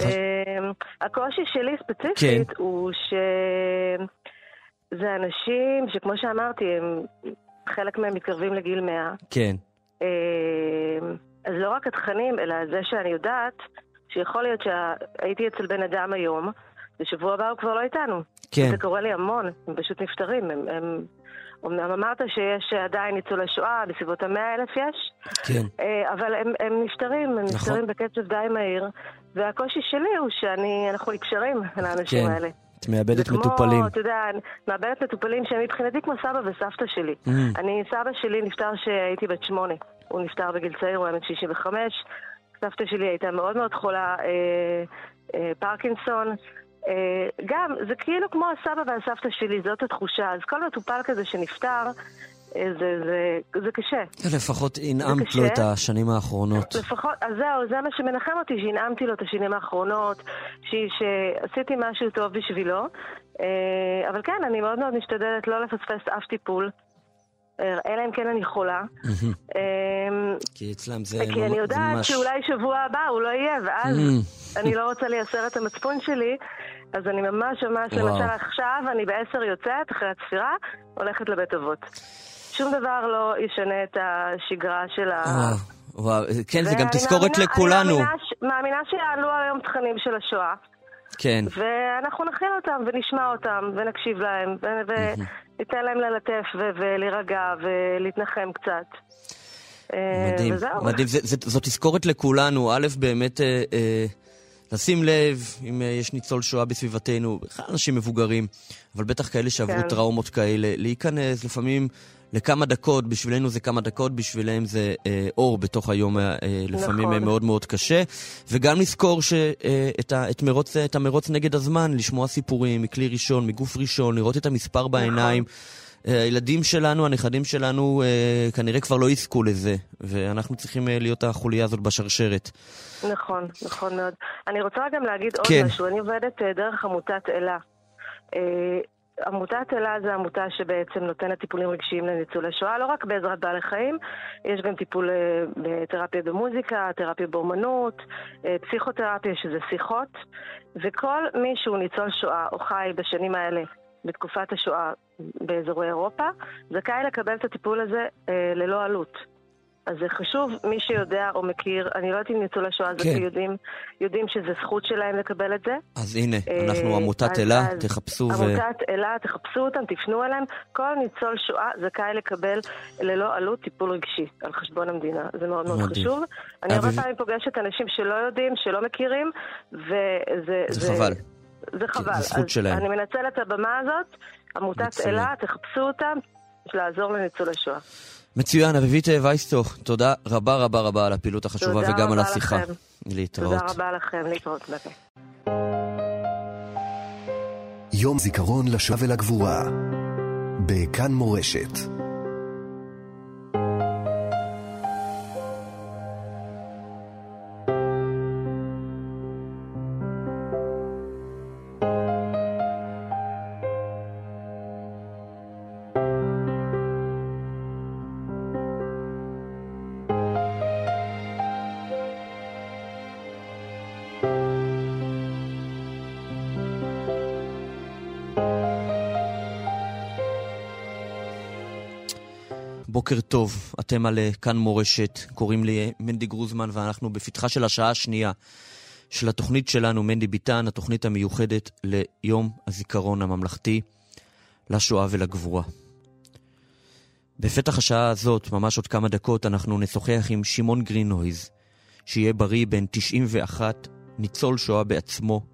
אה, הקושי שלי ספציפית כן. הוא שזה אנשים שכמו שאמרתי, הם... חלק מהם מתקרבים לגיל 100. כן. אה, אז לא רק התכנים, אלא זה שאני יודעת שיכול להיות שהייתי אצל בן אדם היום, ושבוע הבא הוא כבר לא איתנו. כן. זה קורה לי המון, הם פשוט נפטרים. הם, הם... אמנם אמרת שיש עדיין ניצולי שואה, בסביבות המאה אלף יש, כן. אה, אבל הם, הם נפטרים, הם נכון. נפטרים בקצב די מהיר, והקושי שלי הוא שאנחנו נקשרים לאנשים כן. האלה. את מאבדת זה כמו, מטופלים. אתה יודע, מאבדת מטופלים שהם מבחינתי כמו סבא וסבתא שלי. Mm. אני, סבא שלי נפטר כשהייתי בת שמונה. הוא נפטר בגיל צעיר, הוא היה בן 65. סבתא שלי הייתה מאוד מאוד חולה, אה, אה, פרקינסון. אה, גם, זה כאילו כמו הסבא והסבתא שלי, זאת התחושה. אז כל מטופל כזה שנפטר, אה, זה, זה, זה קשה. לפחות הנעמת לו. את השנים האחרונות. לפחות, אז זהו, זה מה שמנחם אותי, שהנעמתי לו את השנים האחרונות, ש, שעשיתי משהו טוב בשבילו. אה, אבל כן, אני מאוד מאוד משתדלת לא לפספס אף טיפול, אלא אם כן אני חולה. אה, כי אצלם זה כי אני יודעת ממש... שאולי שבוע הבא הוא לא יהיה, ואז. אני לא רוצה לייסר את המצפון שלי, אז אני ממש ממש. למשל עכשיו, אני בעשר יוצאת, אחרי הצפירה, הולכת לבית אבות. שום דבר לא ישנה את השגרה של ה... וואו, וואו, כן, זה גם תזכורת לכולנו. אני מאמינה שיעלו היום תכנים של השואה, כן. ואנחנו נכין אותם ונשמע אותם ונקשיב להם וניתן להם ללטף ולהירגע ולהתנחם קצת. אה, מדהים. מדהים. זו תזכורת לכולנו. א', באמת אה, אה, לשים לב אם יש ניצול שואה בסביבתנו, בכלל אנשים מבוגרים, אבל בטח כאלה שעברו כן. טראומות כאלה, להיכנס לפעמים לכמה דקות, בשבילנו זה כמה דקות, בשבילם זה אה, אור בתוך היום אה, אה, לפעמים נכון. מאוד מאוד קשה. וגם לזכור שאת אה, את מרוץ, את המרוץ נגד הזמן, לשמוע סיפורים מכלי ראשון, מגוף ראשון, לראות את המספר בעיניים. אה, הילדים שלנו, הנכדים שלנו, אה, כנראה כבר לא יזכו לזה, ואנחנו צריכים אה, להיות החוליה הזאת בשרשרת. נכון, נכון מאוד. אני רוצה גם להגיד כן. עוד משהו. אני עובדת אה, דרך עמותת אלה. עמותת אלה זה עמותה שבעצם נותנת טיפולים רגשיים לניצולי שואה, לא רק בעזרת בעלי חיים, יש גם טיפול אה, בתרפיה במוזיקה, תרפיה באומנות, אה, פסיכותרפיה שזה שיחות, וכל מי שהוא ניצול שואה או חי בשנים האלה בתקופת השואה באזורי אירופה, זכאי לקבל את הטיפול הזה אה, ללא עלות. אז זה חשוב, מי שיודע או מכיר, אני לא יודעת אם ניצולי שואה כן. כן. יודעים, יודעים שזה זכות שלהם לקבל את זה. אז הנה, אה, אנחנו עמותת אלה, תחפשו ו... עמותת אלה, תחפשו אותם, תפנו אליהם. כל ניצול שואה זכאי לקבל ללא עלות טיפול רגשי על חשבון המדינה. זה מאוד מאוד. חשוב. אני הרבה פעמים פוגשת אנשים שלא יודעים, שלא מכירים, וזה... זה חבל. זה חבל. זו זכות שלהם. אני מנצלת את הבמה הזאת, עמותת. אלה, תחפשו אותם, לעזור לניצולי שואה. מצוין, אביבית וייסטו, תודה רבה רבה רבה על הפעילות החשובה וגם על רבה השיחה. לכם. להתראות. תודה רבה לכם, להתראות. ביי. יום זיכרון לשואה ולגבורה. בכאן מורשת. בוקר טוב, אתם על אה, כאן מורשת, קוראים לי אה, מנדי גרוזמן ואנחנו בפתחה של השעה השנייה של התוכנית שלנו, מנדי ביטן, התוכנית המיוחדת ליום הזיכרון הממלכתי לשואה ולגבורה. בפתח השעה הזאת, ממש עוד כמה דקות, אנחנו נשוחח עם שמעון גרינויז, שיהיה בריא בן 91, ניצול שואה בעצמו,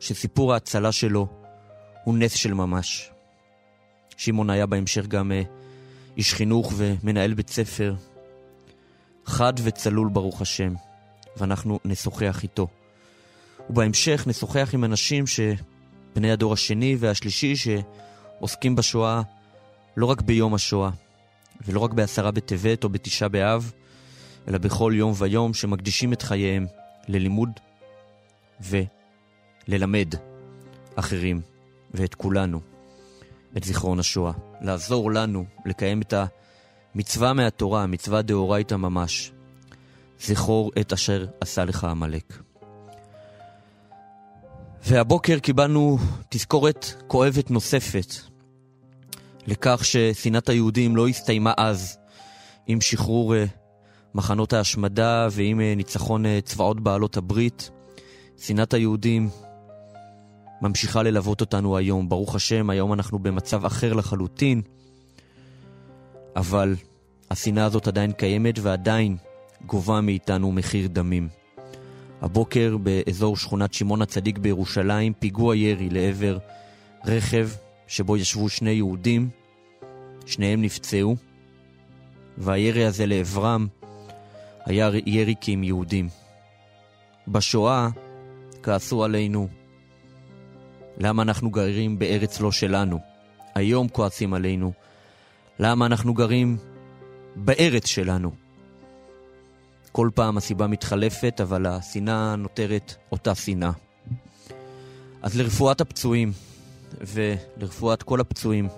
שסיפור ההצלה שלו הוא נס של ממש. שמעון היה בהמשך גם אה, איש חינוך ומנהל בית ספר, חד וצלול ברוך השם, ואנחנו נשוחח איתו. ובהמשך נשוחח עם אנשים שבני הדור השני והשלישי שעוסקים בשואה לא רק ביום השואה, ולא רק בעשרה בטבת או בתשעה באב, אלא בכל יום ויום שמקדישים את חייהם ללימוד וללמד אחרים ואת כולנו את זיכרון השואה. לעזור לנו לקיים את המצווה מהתורה, מצווה דאורייתא ממש. זכור את אשר עשה לך עמלק. והבוקר קיבלנו תזכורת כואבת נוספת לכך ששנאת היהודים לא הסתיימה אז עם שחרור אה, מחנות ההשמדה ועם אה, ניצחון אה, צבאות בעלות הברית. שנאת היהודים ממשיכה ללוות אותנו היום. ברוך השם, היום אנחנו במצב אחר לחלוטין, אבל השנאה הזאת עדיין קיימת ועדיין גובה מאיתנו מחיר דמים. הבוקר באזור שכונת שמעון הצדיק בירושלים, פיגוע ירי לעבר רכב שבו ישבו שני יהודים, שניהם נפצעו, והירי הזה לעברם היה ירי כי הם יהודים. בשואה כעסו עלינו למה אנחנו גרים בארץ לא שלנו. היום כועסים עלינו למה אנחנו גרים בארץ שלנו. כל פעם הסיבה מתחלפת, אבל השנאה נותרת אותה שנאה. אז לרפואת הפצועים, ולרפואת כל הפצועים,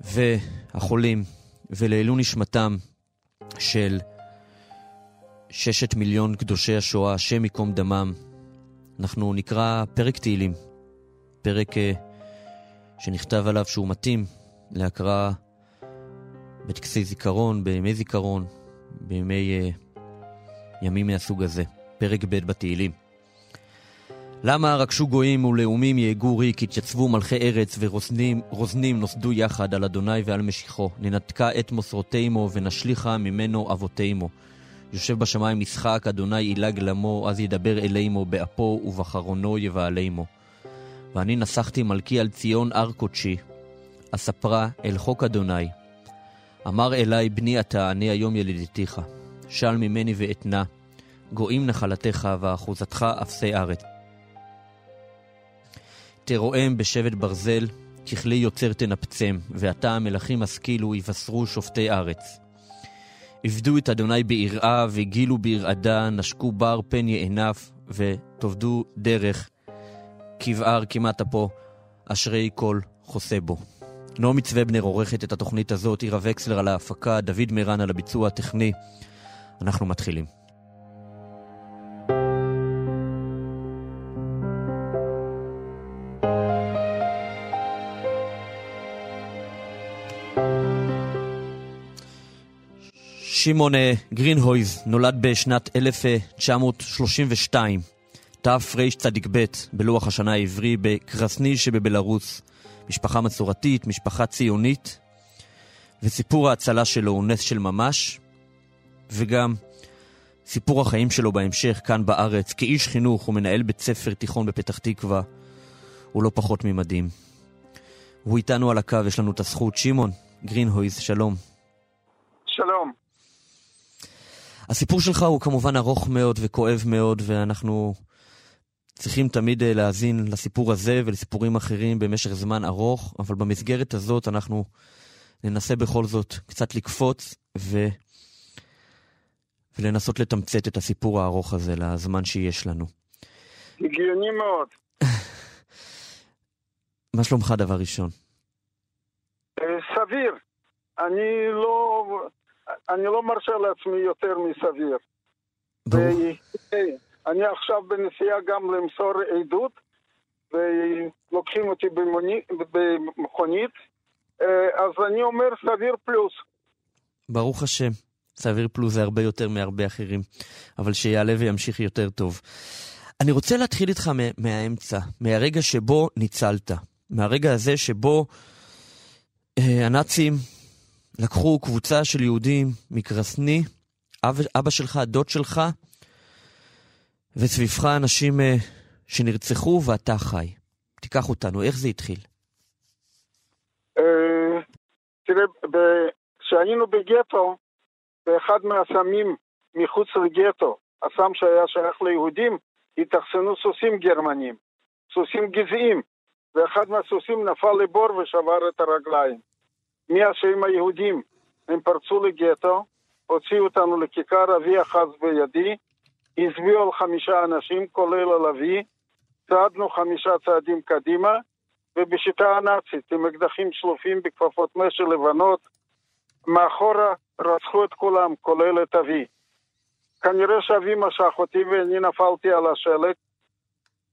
והחולים, ולעילוי נשמתם של ששת מיליון קדושי השואה, השם ייקום דמם, אנחנו נקרא פרק תהילים, פרק uh, שנכתב עליו שהוא מתאים להקראה בטקסי זיכרון, בימי זיכרון, בימי uh, ימים מהסוג הזה, פרק ב' בתהילים. למה רגשו גויים ולאומים יהגו ריק, התייצבו מלכי ארץ ורוזנים נוסדו יחד על אדוני ועל משיחו. ננתקה את מוסרותימו ונשליכה ממנו אבותימו. יושב בשמיים משחק, אדוני ילג למו, אז ידבר אלימו באפו ובחרונו יבעלימו. ואני נסחתי מלכי על ציון הר קודשי, אספרה אל חוק אדוני. אמר אלי, בני אתה, אני היום ילידתיך. של ממני ואתנה, גויים נחלתך ואחוזתך אפסי ארץ. תרועם בשבט ברזל, ככלי יוצר תנפצם, ועתה המלכים השכילו יבשרו שופטי ארץ. עבדו את אדוני ביראה, וגילו בירעדה, נשקו בר פן יענף, ותאבדו דרך, כבער כמעט אפו, אשרי כל חוסה בו. נעמי צוובנר עורכת את התוכנית הזאת, עירה וקסלר על ההפקה, דוד מירן על הביצוע הטכני. אנחנו מתחילים. שמעון אה, גרינהויז נולד בשנת 1932, תרצ"ב, בלוח השנה העברי, בקרסני שבבלארוס. משפחה מסורתית, משפחה ציונית, וסיפור ההצלה שלו הוא נס של ממש, וגם סיפור החיים שלו בהמשך כאן בארץ, כאיש חינוך ומנהל בית ספר תיכון בפתח תקווה, הוא לא פחות ממדהים. הוא איתנו על הקו, יש לנו את הזכות. שמעון גרינהויז, שלום. שלום. הסיפור שלך הוא כמובן ארוך מאוד וכואב מאוד, ואנחנו צריכים תמיד אה, להאזין לסיפור הזה ולסיפורים אחרים במשך זמן ארוך, אבל במסגרת הזאת אנחנו ננסה בכל זאת קצת לקפוץ ו... ולנסות לתמצת את הסיפור הארוך הזה לזמן שיש לנו. הגיוני מאוד. מה שלומך דבר ראשון? אה, סביר. אני לא, אני לא מרשה לעצמי יותר מסביר. אני עכשיו בנסיעה גם למסור עדות, ולוקחים אותי במכונית, אה, אז אני אומר סביר פלוס. ברוך השם. סביר פלוס זה הרבה יותר מהרבה אחרים, אבל שיעלה וימשיך יותר טוב. אני רוצה להתחיל איתך מהאמצע, מהרגע שבו ניצלת, מהרגע הזה שבו אה, הנאצים לקחו קבוצה של יהודים מקרסני, אבא, אבא שלך, דוד שלך, וסביבך אנשים uh, שנרצחו ואתה חי. תיקח אותנו, איך זה התחיל? Uh, תראה, כשהיינו בגטו, באחד מהסמים מחוץ לגטו, הסם שהיה שייך ליהודים, התאכסנו סוסים גרמנים, סוסים גזעיים, ואחד מהסוסים נפל לבור ושבר את הרגליים. מי השם היהודים? הם פרצו לגטו, הוציאו אותנו לכיכר, אבי אחז בידי, הצביעו על חמישה אנשים, כולל על אבי, צעדנו חמישה צעדים קדימה, ובשיטה הנאצית, עם אקדחים שלופים בכפפות משל לבנות, מאחורה רצחו את כולם, כולל את אבי. כנראה שאבי משך אותי ואני נפלתי על השלג,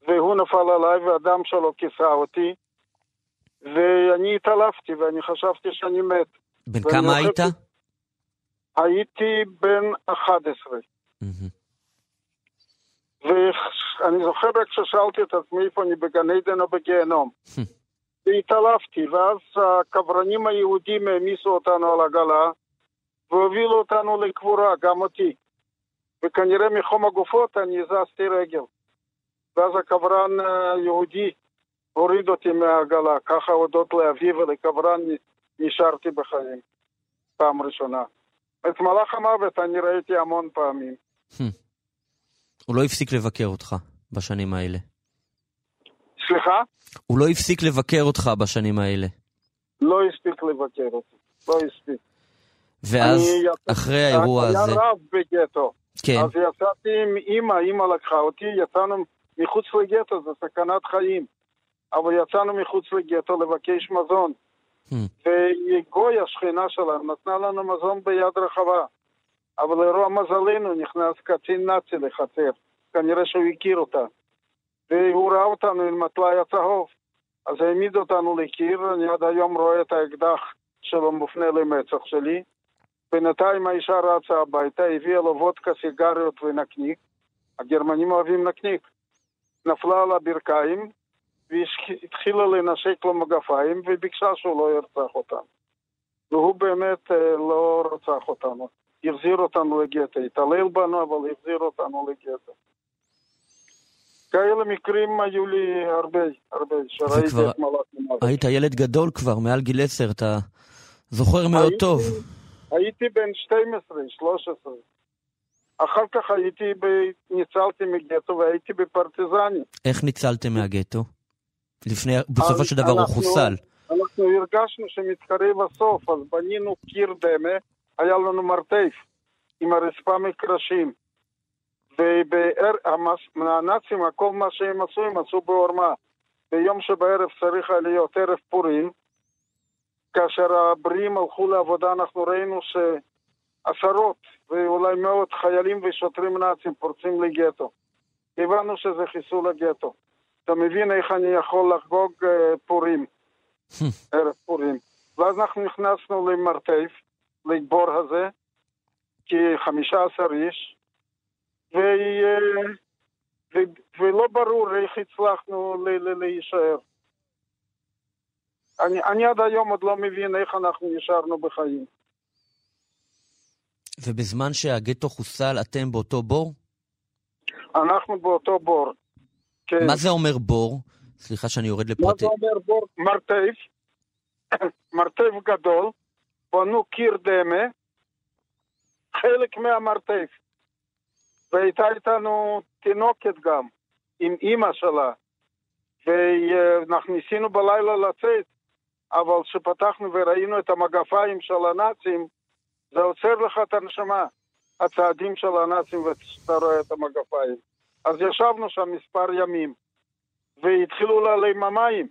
והוא נפל עליי והדם שלו כיסה אותי, ואני התעלפתי ואני חשבתי שאני מת. בן כמה היית? הייתי בן 11. Mm-hmm. ואני זוכר רק ששאלתי את עצמי איפה אני בגן עדן או בגיהנום. והתעלפתי, ואז הקברנים היהודים העמיסו אותנו על עגלה והובילו אותנו לקבורה, גם אותי. וכנראה מחום הגופות אני הזזתי רגל. ואז הקברן היהודי הוריד אותי מהעגלה, ככה הודות לאבי ולקברן נשארתי בחיים, פעם ראשונה. את מלאך המוות אני ראיתי המון פעמים. הוא לא הפסיק לבקר אותך בשנים האלה. סליחה? הוא לא הפסיק לבקר אותך בשנים האלה. לא הספיק לבקר אותי, לא הספיק. ואז, אחרי האירוע הזה... היה רב בגטו. כן. אז יצאתי עם אימא, אימא לקחה אותי, יצאנו מחוץ לגטו, זה סכנת חיים. אבל יצאנו מחוץ לגטו לבקש מזון. וגוי, השכנה שלנו, נתנה לנו מזון ביד רחבה. אבל לרוע מזלנו נכנס קצין נאצי לחצר. כנראה שהוא הכיר אותה. והוא ראה אותנו עם הטלאי הצהוב. אז העמיד אותנו לקיר, אני עד היום רואה את האקדח שלו מופנה למצח שלי. בינתיים האישה רצה הביתה, הביאה לו וודקה, סיגריות ונקניק. הגרמנים אוהבים נקניק. נפלה על הברכיים, והתחילה לנשק לו מגפיים, וביקשה שהוא לא ירצח אותנו. והוא באמת לא רצח אותנו. החזיר אותנו לגטו. התעלל בנו, אבל החזיר אותנו לגטו. כאלה מקרים היו לי הרבה, הרבה, שראיתי וכבר את מלאך המוות. היית ילד גדול כבר, מעל גיל עשר, אתה זוכר מאוד הייתי- טוב. הייתי בן 12, 13. אחר כך הייתי, ב... ניצלתי מגטו והייתי בפרטיזנים. איך ניצלתם מהגטו? לפני, בסופו של דבר הוא אנחנו- חוסל. אנחנו הרגשנו שמתקרב הסוף, אז בנינו קיר דמה, היה לנו מרתף עם הרצפה מקרשים. והנאצים, כל מה שהם עשו, הם עשו בעורמה. ביום שבערב צריך היה להיות ערב פורים, כאשר הבריאים הלכו לעבודה, אנחנו ראינו שעשרות ואולי מאות חיילים ושוטרים נאצים פורצים לגטו. הבנו שזה חיסול הגטו. אתה מבין איך אני יכול לחגוג אה, פורים, ערב פורים. ואז אנחנו נכנסנו למרתף, לבור הזה, כ-15 איש, ו... אה, ו... ולא ברור איך הצלחנו ל- ל- להישאר. אני, אני עד היום עוד לא מבין איך אנחנו נשארנו בחיים. ובזמן שהגטו חוסל, אתם באותו בור? אנחנו באותו בור. כן. מה זה אומר בור? סליחה שאני יורד מה לפרטי... זה אומר בור? מרתף, מרתף גדול, בנו קיר דמה, חלק מהמרתף. והייתה איתנו תינוקת גם, עם אימא שלה. ואנחנו ניסינו בלילה לצאת, אבל כשפתחנו וראינו את המגפיים של הנאצים, זה עוצר לך את הנשמה, הצעדים של הנאצים ואתה רואה את המגפיים. אז ישבנו שם מספר ימים, והתחילו להעלים המים,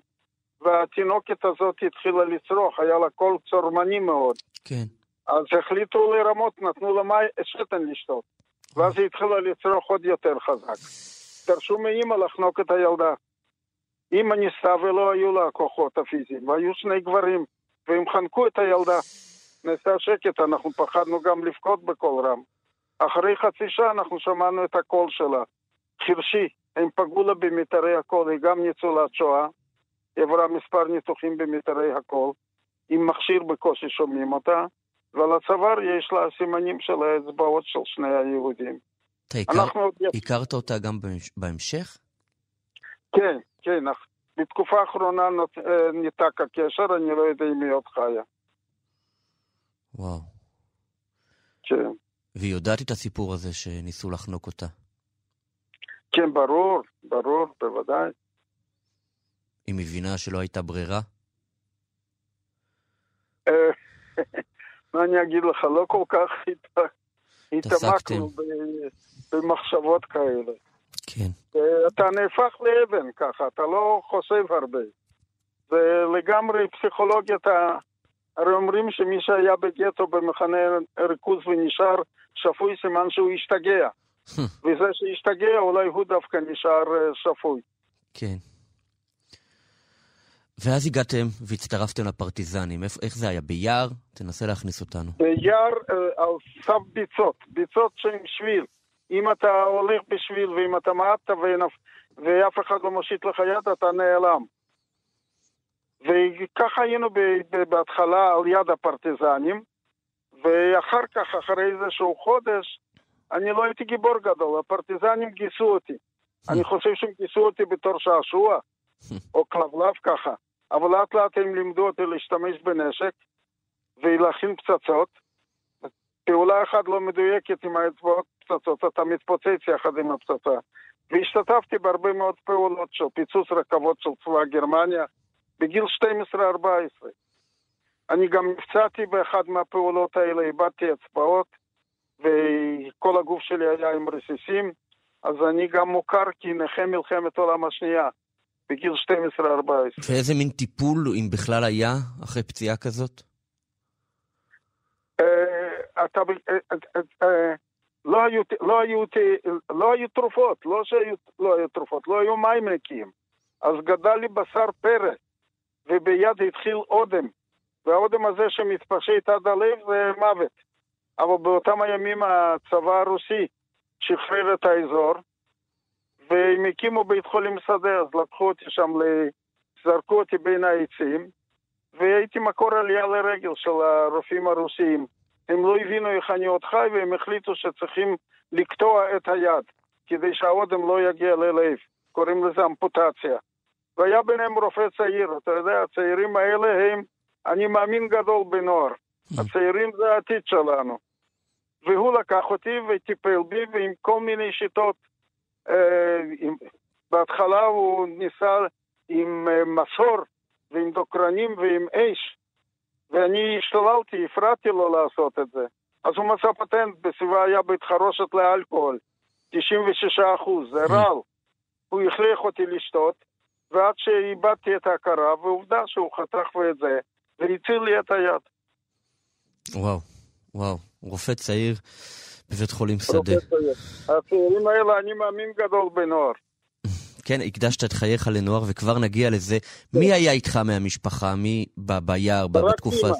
והתינוקת הזאת התחילה לצרוך, היה לה קול צורמני מאוד. כן. אז החליטו לרמות, נתנו לה מים, שתן לשתות. ואז היא התחילה לצרוך עוד יותר חזק. דרשו מאימא לחנוק את הילדה. אימא ניסתה ולא היו לה הכוחות הפיזיים, והיו שני גברים, והם חנקו את הילדה. נעשה שקט, אנחנו פחדנו גם לבכות בקול רם. אחרי חצי שעה אנחנו שמענו את הקול שלה. חירשי, הם פגעו לה במיתרי הקול, היא גם ניצולת שואה, היא עברה מספר ניתוחים במיתרי הקול, עם מכשיר בקושי שומעים אותה, ועל הצוואר יש לה סימנים של האצבעות של שני היהודים. אתה הכר... עוד הכרת אותה גם בהמש- בהמשך? כן, כן, בתקופה האחרונה נות- אה, ניתק הקשר, אני לא יודע אם היא עוד חיה. וואו. כן. והיא יודעת את הסיפור הזה שניסו לחנוק אותה. כן, ברור, ברור, בוודאי. היא מבינה שלא הייתה ברירה? אה, מה אני אגיד לך, לא כל כך הת- התעמקנו במחשבות כאלה. כן. אה, אתה נהפך לאבן ככה, אתה לא חושב הרבה. זה לגמרי פסיכולוגיית ה... הרי אומרים שמי שהיה בגטו במחנה ריכוז ונשאר שפוי, סימן שהוא השתגע. וזה שהשתגע, אולי הוא דווקא נשאר אה, שפוי. כן. ואז הגעתם והצטרפתם לפרטיזנים. איפ- איך זה היה? ביער? תנסה להכניס אותנו. ביער אה, על סף ביצות, ביצות שהן שביל. אם אתה הולך בשביל ואם אתה מעטת ואין- ואף אחד לא מושיט לך יד, אתה נעלם. וככה היינו בהתחלה על יד הפרטיזנים, ואחר כך, אחרי איזשהו חודש, אני לא הייתי גיבור גדול, הפרטיזנים גייסו אותי. אני חושב שהם גייסו אותי בתור שעשוע, או כלבלב ככה. אבל לאט לאט הם לימדו אותי להשתמש בנשק ולהכין פצצות. פעולה אחת לא מדויקת עם האצבעות פצצות, אתה מתפוצץ יחד עם הפצצה. והשתתפתי בהרבה מאוד פעולות של פיצוץ רכבות של צבא גרמניה בגיל 12-14. אני גם נפצעתי באחד מהפעולות האלה, איבדתי אצבעות, וכל הגוף שלי היה עם רסיסים, אז אני גם מוכר כנכה מלחמת העולם השנייה, בגיל 12-14. ואיזה מין טיפול, אם בכלל היה, אחרי פציעה כזאת? אה, אתה... אה, אה, לא היו, לא, היו, לא היו תרופות, לא שהיו לא היו תרופות, לא היו מים נקיים. אז גדל לי בשר פרא, וביד התחיל אודם. והאודם הזה שמתפשט עד הלב זה מוות. אבל באותם הימים הצבא הרוסי שחרר את האזור, והם הקימו בית חולים שדה, אז לקחו אותי שם, זרקו אותי בין העצים, והייתי מקור עלייה לרגל של הרופאים הרוסיים. הם לא הבינו איך אני עוד חי, והם החליטו שצריכים לקטוע את היד, כדי שהאודם לא יגיע ללב. קוראים לזה אמפוטציה. והיה ביניהם רופא צעיר, אתה יודע, הצעירים האלה הם, אני מאמין גדול בנוער. הצעירים זה העתיד שלנו. והוא לקח אותי וטיפל בי ועם כל מיני שיטות. אה, עם, בהתחלה הוא ניסה עם אה, מסור ועם דוקרנים ועם אש, ואני השתוללתי, הפרעתי לו לעשות את זה. אז הוא מצא פטנט, בסביבה היה בית חרושת לאלכוהול, 96 אחוז, זה רעל. הוא הכריח אותי לשתות, ועד שאיבדתי את ההכרה, ועובדה שהוא חתך את זה, והציל לי את היד. וואו, וואו, רופא צעיר בבית חולים שדה. הצעירים האלה, אני מאמין גדול בנוער. כן, הקדשת את חייך לנוער, וכבר נגיע לזה. מי היה איתך מהמשפחה? מי ביער, בתקופה הזאת?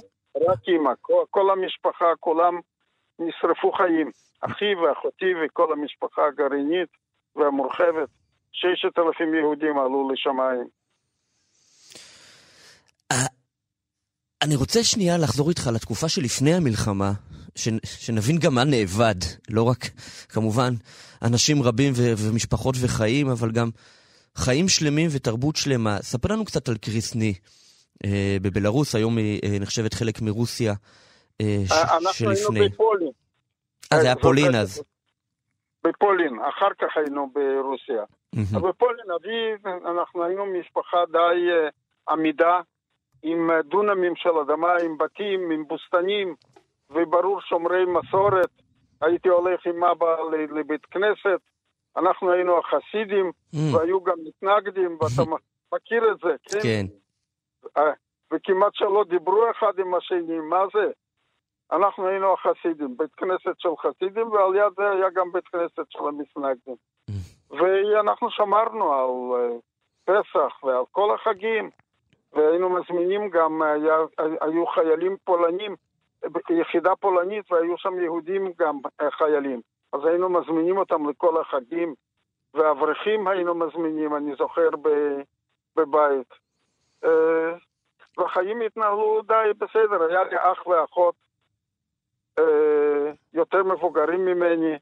רק אימא. כל, כל המשפחה, כולם נשרפו חיים. אחי ואחותי וכל המשפחה הגרעינית והמורחבת. ששת אלפים יהודים עלו לשמיים. אני רוצה שנייה לחזור איתך לתקופה שלפני המלחמה, ש, שנבין גם מה נאבד. לא רק, כמובן, אנשים רבים ו, ומשפחות וחיים, אבל גם חיים שלמים ותרבות שלמה. ספר לנו קצת על קריסני אה, בבלארוס, היום היא אה, נחשבת חלק מרוסיה אה, ש, אנחנו שלפני. אנחנו היינו בפולין. אה, זה היה פולין אז. בפולין, אחר כך היינו ברוסיה. Mm-hmm. בפולין, אבי, אנחנו היינו משפחה די uh, עמידה, עם דונמים של אדמה, עם בתים, עם בוסתנים, וברור שומרי מסורת. הייתי הולך עם אבא לבית כנסת, אנחנו היינו החסידים, mm. והיו גם מתנגדים, ואתה מכיר את זה, כן? כן. וכמעט שלא דיברו אחד עם השני, מה זה? אנחנו היינו החסידים, בית כנסת של חסידים, ועל יד זה היה גם בית כנסת של המתנגדים. Mm. ואנחנו שמרנו על פסח ועל כל החגים, והיינו מזמינים גם, היה, היו חיילים פולנים, יחידה פולנית, והיו שם יהודים גם חיילים. אז היינו מזמינים אותם לכל החגים, ואברכים היינו מזמינים, אני זוכר, בבית. והחיים התנהלו די בסדר, היה לי אח ואחות יותר מבוגרים ממני.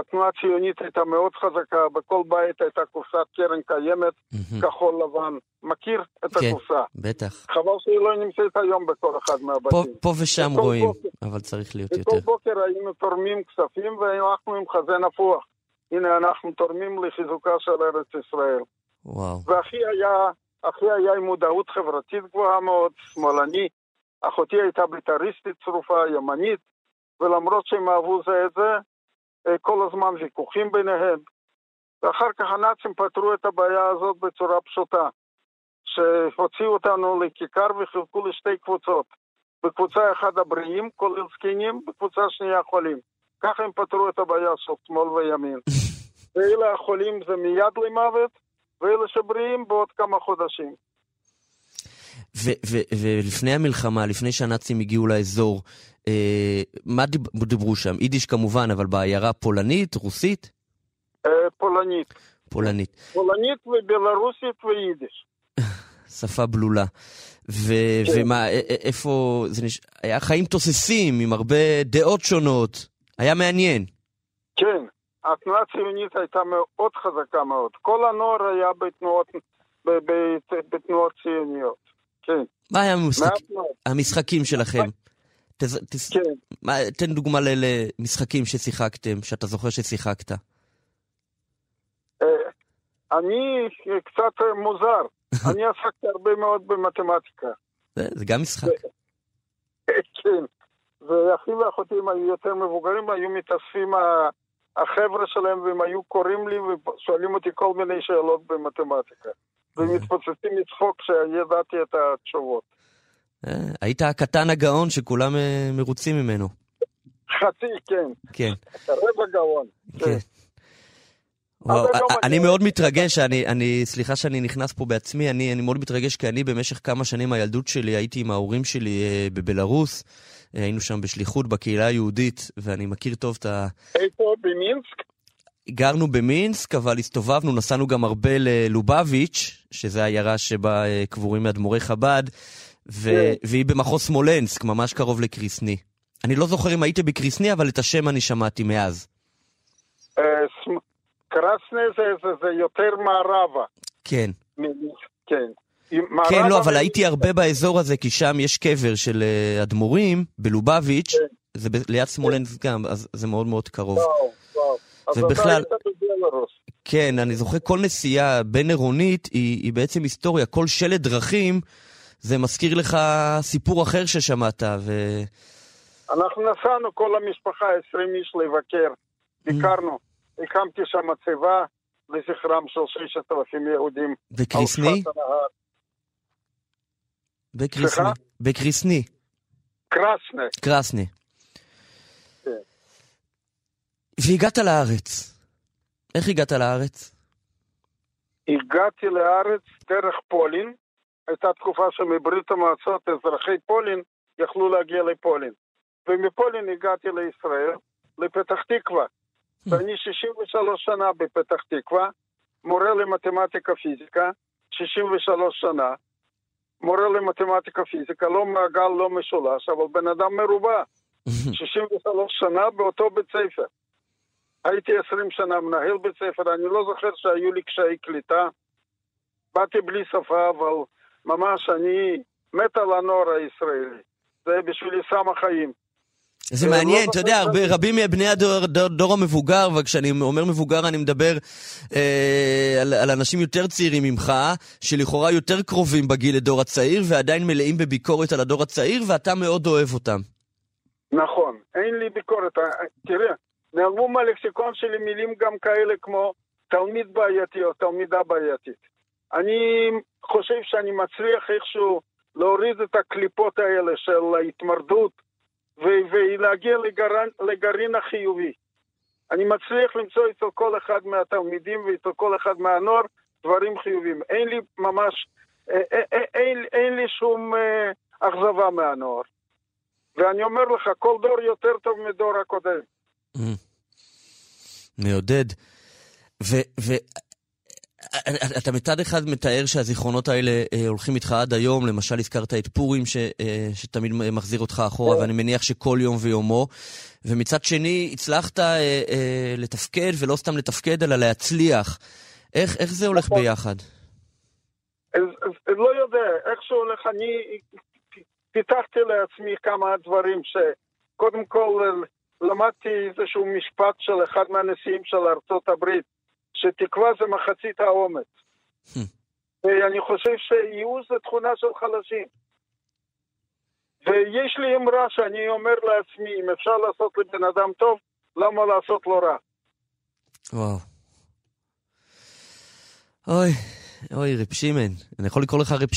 התנועה הציונית הייתה מאוד חזקה, בכל בית הייתה קופסת קרן קיימת, כחול לבן. מכיר את כן, הקופסה? בטח. חבל שהיא לא נמצאת היום בכל אחד מהבתים. פה, פה ושם רואים, בוקר, אבל צריך להיות יותר. בכל בוקר היינו תורמים כספים והלכנו עם חזה נפוח. הנה אנחנו תורמים לחיזוקה של ארץ ישראל. וואו. ואחי היה, אחי היה עם מודעות חברתית גבוהה מאוד, שמאלני. אחותי הייתה בית"ריסטית צרופה, ימנית, ולמרות שהם אהבו זה את זה, כל הזמן ויכוחים ביניהם. ואחר כך הנאצים פתרו את הבעיה הזאת בצורה פשוטה, שהוציאו אותנו לכיכר וחילקו לשתי קבוצות. בקבוצה אחת הבריאים, כולל זקנים, בקבוצה שנייה חולים. ככה הם פתרו את הבעיה של שמאל וימין. ואלה החולים זה מיד למוות, ואלה שבריאים בעוד כמה חודשים. ולפני המלחמה, לפני שהנאצים הגיעו לאזור, אה, מה דיב, דיברו שם? יידיש כמובן, אבל בעיירה פולנית, רוסית? אה, פולנית. פולנית. פולנית ובלרוסית ויידיש. שפה בלולה. ו- כן. ומה, איפה, זה נש... היה חיים תוססים עם הרבה דעות שונות. היה מעניין. כן, התנועה הציונית הייתה מאוד חזקה מאוד. כל הנוער היה בתנועות, ב, ב, בתנועות ציוניות, כן. מה היה המשחק... המשחקים שלכם? תז... תס... כן. מה... תן דוגמה למשחקים ששיחקתם, שאתה זוכר ששיחקת. אה, אני קצת מוזר. אני עסקתי הרבה מאוד במתמטיקה. זה, זה גם משחק. כן. ואחי ואחותי הם היו יותר מבוגרים, היו מתאספים החבר'ה שלהם והם היו קוראים לי ושואלים אותי כל מיני שאלות במתמטיקה. ומתפוצצים מצחוק כשידעתי את התשובות. אה, היית הקטן הגאון שכולם אה, מרוצים ממנו. חצי, כן. כן. רבע גאון. כן. וואו, אבל לא אני. מאוד מתרגש, אני, אני, סליחה שאני נכנס פה בעצמי, אני, אני מאוד מתרגש כי אני במשך כמה שנים מהילדות שלי הייתי עם ההורים שלי אה, בבלארוס, אה, היינו שם בשליחות בקהילה היהודית, ואני מכיר טוב את ה... איפה? במינסק? גרנו במינסק, אבל הסתובבנו, נסענו גם הרבה ללובביץ', שזה העיירה שבה קבורים אדמו"רי חב"ד, ו... כן. והיא במחוז סמולנסק, ממש קרוב לקריסני. אני לא זוכר אם הייתי בקריסני, אבל את השם אני שמעתי מאז. אה, קרסנה זה, זה, זה יותר מערבה. כן. כן. כן, לא, אבל הייתי הרבה באזור הזה, כי שם יש קבר של אה, אדמו"רים, בלובביץ', זה ב- ליד סמולנסק גם, אז זה מאוד מאוד קרוב. ובכלל-. כן, אני זוכר כל נסיעה בין-עירונית היא, היא בעצם היסטוריה. כל שלט דרכים, זה מזכיר לך סיפור אחר ששמעת, ו... אנחנו נסענו כל המשפחה, 20 איש לבקר. ביקרנו. הקמתי שם צבא לזכרם של 6,000 יהודים. בקריסני? שפת הנהר. בקריסני. קרסנה. קרסני. כן. והגעת לארץ. איך הגעת לארץ? הגעתי לארץ דרך פולין. הייתה תקופה שמברית המועצות אזרחי פולין יכלו להגיע לפולין. ומפולין הגעתי לישראל, לפתח תקווה. ואני 63 שנה בפתח תקווה, מורה למתמטיקה פיזיקה, 63 שנה, מורה למתמטיקה פיזיקה, לא מעגל, לא משולש, אבל בן אדם מרובע. 63 שנה באותו בית ספר. הייתי 20 שנה מנהל בית ספר, אני לא זוכר שהיו לי קשיי קליטה. באתי בלי שפה, אבל ממש אני מת על הנוער הישראלי. זה בשבילי סם החיים. זה אה, מעניין, לא אתה יודע, הרבה, רבים מבני הדור דור, דור המבוגר, וכשאני אומר מבוגר אני מדבר אה, על, על אנשים יותר צעירים ממך, שלכאורה יותר קרובים בגיל לדור הצעיר, ועדיין מלאים בביקורת על הדור הצעיר, ואתה מאוד אוהב אותם. נכון, אין לי ביקורת. אה, תראה, נעלמו מהלקסיקון שלי מילים גם כאלה כמו תלמיד בעייתי או תלמידה בעייתית. אני חושב שאני מצליח איכשהו להוריד את הקליפות האלה של ההתמרדות ו- ולהגיע לגרעין, לגרעין החיובי. אני מצליח למצוא אצל כל אחד מהתלמידים ואצל כל אחד מהנוער דברים חיוביים. אין לי ממש, אה, אה, אה, אין, אין לי שום אה, אכזבה מהנוער. ואני אומר לך, כל דור יותר טוב מדור הקודם. מעודד. ואתה מצד אחד מתאר שהזיכרונות האלה אה, הולכים איתך עד היום, למשל הזכרת את פורים ש, אה, שתמיד מחזיר אותך אחורה, ואני מניח שכל יום ויומו. ומצד שני, הצלחת אה, אה, לתפקד, ולא סתם לתפקד, אלא להצליח. איך, איך זה הולך ביחד? אז, אז לא יודע, איך שהוא הולך, אני פיתחתי לעצמי כמה דברים שקודם כל למדתי איזשהו משפט של אחד מהנשיאים של ארצות הברית, שתקווה זה מחצית האומץ. ואני חושב שייאוש זה תכונה של חלשים. ויש לי אמרה שאני אומר לעצמי, אם אפשר לעשות לבן אדם טוב, למה לעשות לו רע? וואו. אוי, אוי, רב שמעון. אני יכול לקרוא לך רב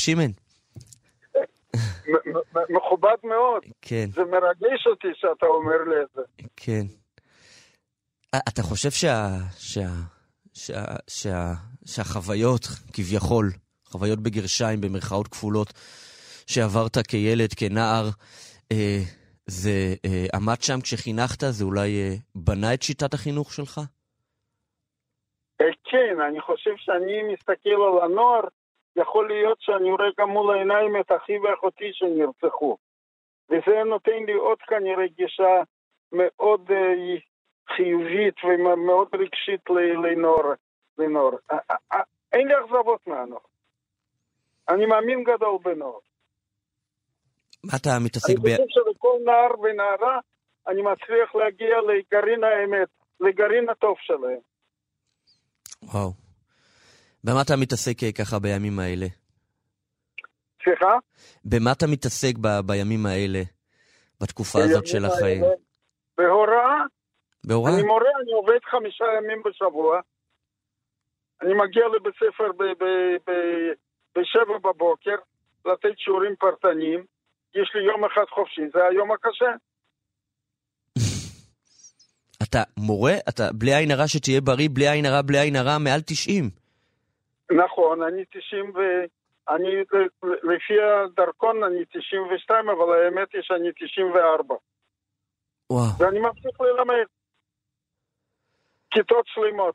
מ- מכובד מאוד. כן, זה מרגש אותי שאתה אומר לי את זה. כן. אתה חושב שה... שה... שה... שה... שהחוויות, כביכול, חוויות בגרשיים, במרכאות כפולות, שעברת כילד, כנער, אה, זה אה, עמד שם כשחינכת? זה אולי אה, בנה את שיטת החינוך שלך? אה, כן, אני חושב שאני מסתכל על הנוער, יכול להיות שאני רואה גם מול העיניים את אחי ואחותי שנרצחו. וזה נותן לי עוד כנראה גישה מאוד uh, חיובית ומאוד רגשית לנור. לנור. אין לי אכזבות מהנור. אני מאמין גדול בנור. מה אתה מתעסק ב... אני חושב שלכל נער ונערה אני מצליח להגיע לגרעין האמת, לגרעין הטוב שלהם. וואו. במה אתה מתעסק אה, ככה בימים האלה? סליחה? במה אתה מתעסק ב- בימים האלה, בתקופה הזאת של החיים? בהוראה. בהוראה? אני מורה, אני עובד חמישה ימים בשבוע. אני מגיע לבית ספר בשבע בבוקר, לתת שיעורים פרטניים. יש לי יום אחד חופשי, זה היום הקשה. אתה מורה, אתה בלי עין הרע שתהיה בריא, בלי עין הרע, בלי עין הרע, מעל 90. נכון, אני 90 ו... אני, לפי הדרכון אני 92, אבל האמת היא שאני 94. וואו. ואני ממשיך ללמד. כיתות שלמות.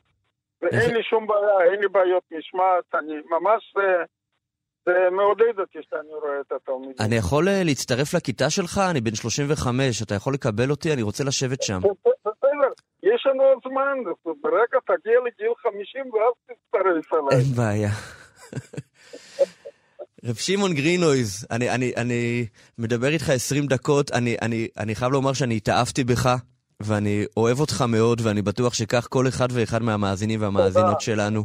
ואין לי שום בעיה, אין לי בעיות משמעת, אני ממש... זה, מעודד אותי שאני רואה את התלמידים. אני יכול אה, להצטרף לכיתה שלך? אני בן 35, אתה יכול לקבל אותי? אני רוצה לשבת שם. בסדר, יש לנו עוד זמן, ברגע תגיע לגיל 50 ואז תצטרף אליי. אין בעיה. רב שמעון גרינויז, אני, אני, אני מדבר איתך 20 דקות, אני, אני, אני חייב לומר שאני התאהבתי בך, ואני אוהב אותך מאוד, ואני בטוח שכך כל אחד ואחד מהמאזינים והמאזינות שלנו.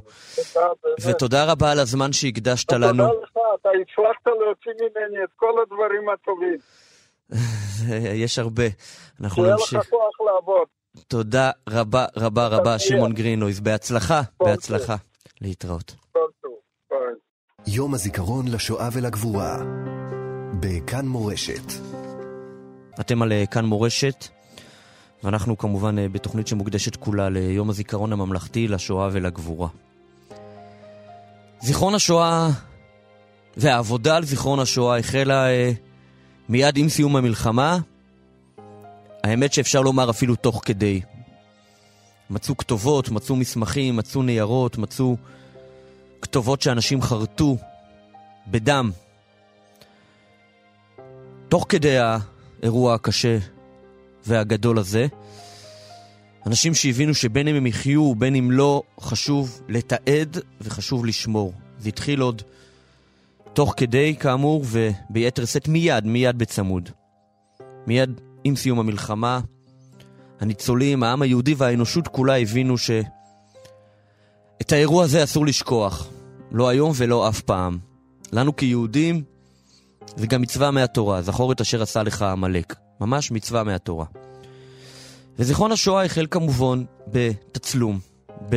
ותודה רבה על הזמן שהקדשת לנו. תודה לך, אתה הצלחת להוציא ממני את כל הדברים הטובים. יש הרבה. אנחנו שיהיה נמשיך. לך כוח לעבוד. תודה רבה רבה רבה, שמעון גרינויז. בהצלחה, בהצלחה. להתראות. יום הזיכרון לשואה ולגבורה. בכאן מורשת. אתם על אה, כאן מורשת, ואנחנו כמובן אה, בתוכנית שמוקדשת כולה ליום הזיכרון הממלכתי לשואה ולגבורה. זיכרון השואה והעבודה על זיכרון השואה החלה אה, מיד עם סיום המלחמה. האמת שאפשר לומר אפילו תוך כדי. מצאו כתובות, מצאו מסמכים, מצאו ניירות, מצאו כתובות שאנשים חרטו בדם. תוך כדי האירוע הקשה והגדול הזה, אנשים שהבינו שבין אם הם יחיו ובין אם לא, חשוב לתעד וחשוב לשמור. זה התחיל עוד תוך כדי, כאמור, וביתר שאת מיד, מיד בצמוד. מיד עם סיום המלחמה, הניצולים, העם היהודי והאנושות כולה הבינו ש... את האירוע הזה אסור לשכוח. לא היום ולא אף פעם. לנו כיהודים זה גם מצווה מהתורה, זכור את אשר עשה לך עמלק. ממש מצווה מהתורה. וזיכרון השואה החל כמובן בתצלום, ב,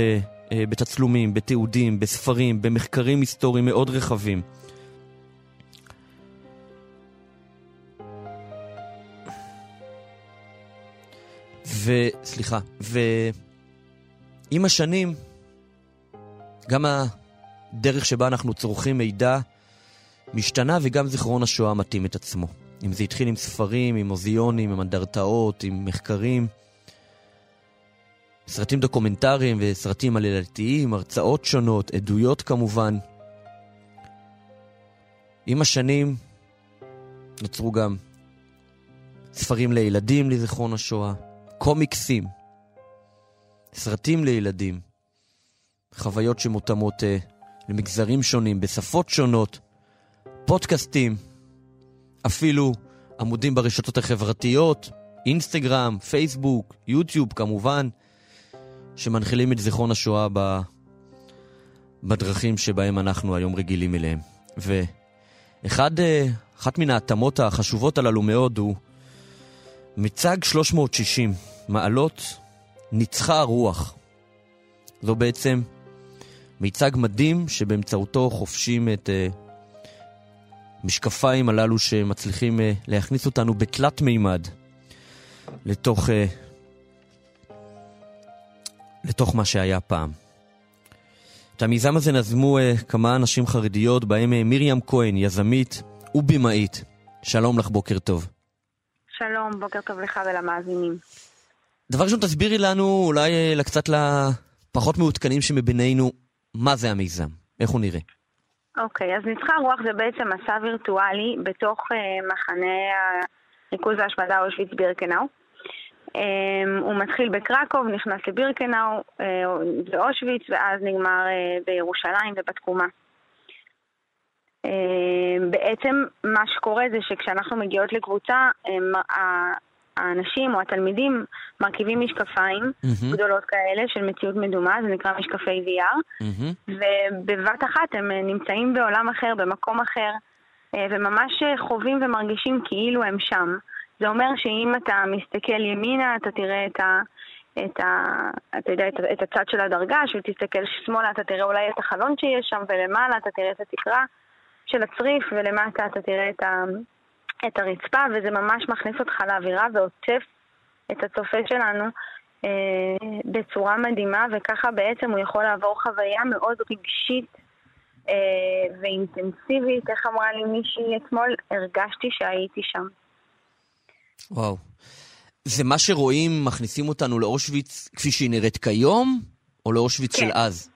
אה, בתצלומים, בתיעודים, בספרים, במחקרים היסטוריים מאוד רחבים. וסליחה, ועם השנים גם הדרך שבה אנחנו צורכים מידע משתנה וגם זיכרון השואה מתאים את עצמו. אם זה התחיל עם ספרים, עם מוזיאונים, עם אנדרטאות, עם מחקרים, סרטים דוקומנטריים וסרטים עלילתיים, הרצאות שונות, עדויות כמובן. עם השנים נוצרו גם ספרים לילדים לזיכרון השואה, קומיקסים, סרטים לילדים, חוויות שמותאמות uh, למגזרים שונים, בשפות שונות, פודקאסטים, אפילו עמודים ברשתות החברתיות, אינסטגרם, פייסבוק, יוטיוב כמובן, שמנחילים את זיכרון השואה ב... בדרכים שבהם אנחנו היום רגילים אליהם. ואחד, uh, אחת מן ההתאמות החשובות הללו מאוד הוא מיצג 360, מעלות ניצחה הרוח. זו בעצם מיצג מדהים שבאמצעותו חופשים את uh, משקפיים הללו שמצליחים uh, להכניס אותנו בתלת מימד לתוך, uh, לתוך מה שהיה פעם. את המיזם הזה נזמו uh, כמה אנשים חרדיות, בהם מרים כהן, יזמית ובימאית. שלום לך, בוקר טוב. שלום, בוקר טוב לך ולמאזינים. דבר ראשון, תסבירי לנו, אולי קצת לפחות מעודכנים שמבינינו, מה זה המיזם? איך הוא נראה? אוקיי, אז ניצחה הרוח זה בעצם מסע וירטואלי בתוך uh, מחנה ריכוז ההשמדה אושוויץ בירקנאו. אמ, הוא מתחיל בקרקוב, נכנס לבירקנאו ואושוויץ, ואז נגמר בירושלים ובתקומה. בעצם מה שקורה זה שכשאנחנו מגיעות לקבוצה, האנשים או התלמידים מרכיבים משקפיים mm-hmm. גדולות כאלה של מציאות מדומה, זה נקרא משקפי VR, mm-hmm. ובבת אחת הם נמצאים בעולם אחר, במקום אחר, אה, וממש חווים ומרגישים כאילו הם שם. זה אומר שאם אתה מסתכל ימינה, אתה תראה את ה... את, ה, אתה יודע, את, את הצד של הדרגה, שתסתכל שמאלה אתה תראה אולי את החלון שיש שם, ולמעלה אתה תראה את התקרה של הצריף, ולמטה אתה תראה את, ה, את הרצפה, וזה ממש מכניס אותך לאווירה ועוטף את הצופה שלנו אה, בצורה מדהימה, וככה בעצם הוא יכול לעבור חוויה מאוד רגשית אה, ואינטנסיבית. איך אמרה לי מישהי אתמול? הרגשתי שהייתי שם. וואו. זה מה שרואים, מכניסים אותנו לאושוויץ כפי שהיא נראית כיום, או לאושוויץ כן. של אז?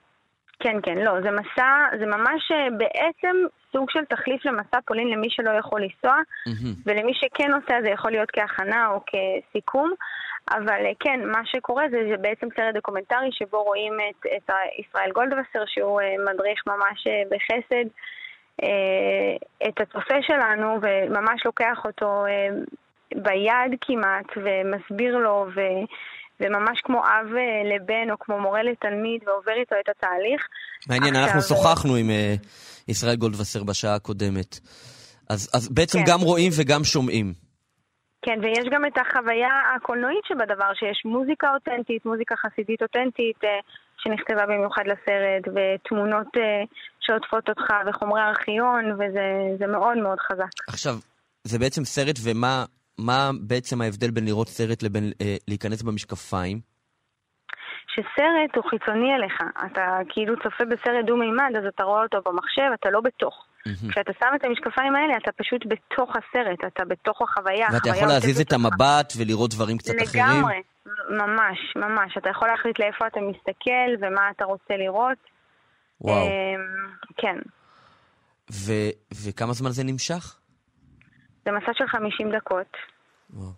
כן, כן, לא, זה מסע, זה ממש אה, בעצם סוג של תחליף למסע פולין למי שלא יכול לנסוע, mm-hmm. ולמי שכן נוסע זה יכול להיות כהכנה או כסיכום. אבל אה, כן, מה שקורה זה, זה בעצם סרט דוקומנטרי שבו רואים את, את ישראל גולדווסר, שהוא אה, מדריך ממש בחסד, את הצופה שלנו, וממש לוקח אותו ביד כמעט, ומסביר לו, ו... וממש כמו אב אה, לבן או כמו מורה לתלמיד ועובר איתו את התהליך. מעניין, עכשיו... אנחנו שוחחנו עם uh, ישראל גולדווסר בשעה הקודמת. אז, אז בעצם כן. גם רואים וגם שומעים. כן, ויש גם את החוויה הקולנועית שבדבר, שיש מוזיקה אותנטית, מוזיקה חסידית אותנטית, uh, שנכתבה במיוחד לסרט, ותמונות uh, שעוטפות אותך, וחומרי ארכיון, וזה מאוד מאוד חזק. עכשיו, זה בעצם סרט, ומה מה בעצם ההבדל בין לראות סרט לבין אה, להיכנס במשקפיים? שסרט הוא חיצוני אליך. אתה כאילו צופה בסרט דו-מימד, אז אתה רואה אותו במחשב, אתה לא בתוך. Mm-hmm. כשאתה שם את המשקפיים האלה, אתה פשוט בתוך הסרט, אתה בתוך החוויה. ואתה יכול להזיז את המבט ולראות דברים קצת לגמרי, אחרים? לגמרי, ממש, ממש. אתה יכול להחליט לאיפה אתה מסתכל ומה אתה רוצה לראות. וואו. אמ, כן. ו- וכמה זמן זה נמשך? זה מסע של 50 דקות. וואו.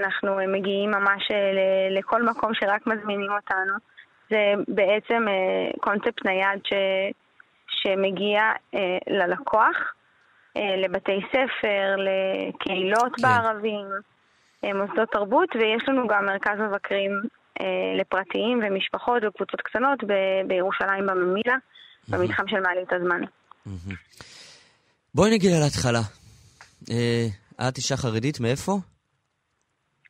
אנחנו מגיעים ממש אה, לכל מקום שרק מזמינים אותנו. זה בעצם אה, קונספט נייד ש, שמגיע אה, ללקוח, לבתי ספר, לקהילות כן. בערבים, מוסדות תרבות, ויש לנו גם מרכז מבקרים לפרטיים ומשפחות וקבוצות קטנות בירושלים בממילה, במתחם של מעלית הזמן. בואי נגיד על ההתחלה. אה, את אישה חרדית, מאיפה?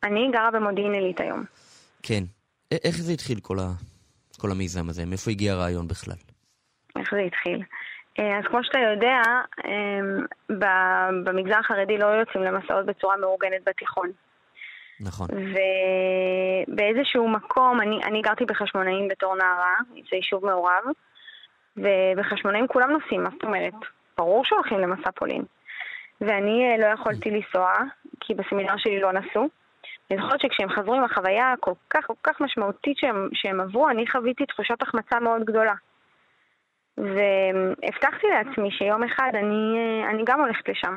אני גרה במודיעין עילית היום. כן. איך זה התחיל, כל, ה... כל המיזם הזה? מאיפה הגיע הרעיון בכלל? איך זה התחיל? אה, אז כמו שאתה יודע, אמ, במגזר החרדי לא יוצאים למסעות בצורה מאורגנת בתיכון. נכון. ובאיזשהו מקום, אני, אני גרתי בחשמונאים בתור נערה, זה יישוב מעורב, ובחשמונאים כולם נוסעים, מה זאת אומרת? ברור שהולכים למסע פולין. ואני אה, לא יכולתי לנסוע, כי בסמינר שלי לא נסעו. אני זוכרת שכשהם חזרו עם החוויה הכל כך כל כך משמעותית שהם, שהם עברו, אני חוויתי תחושת החמצה מאוד גדולה. והבטחתי לעצמי שיום אחד אני, אה, אני גם הולכת לשם.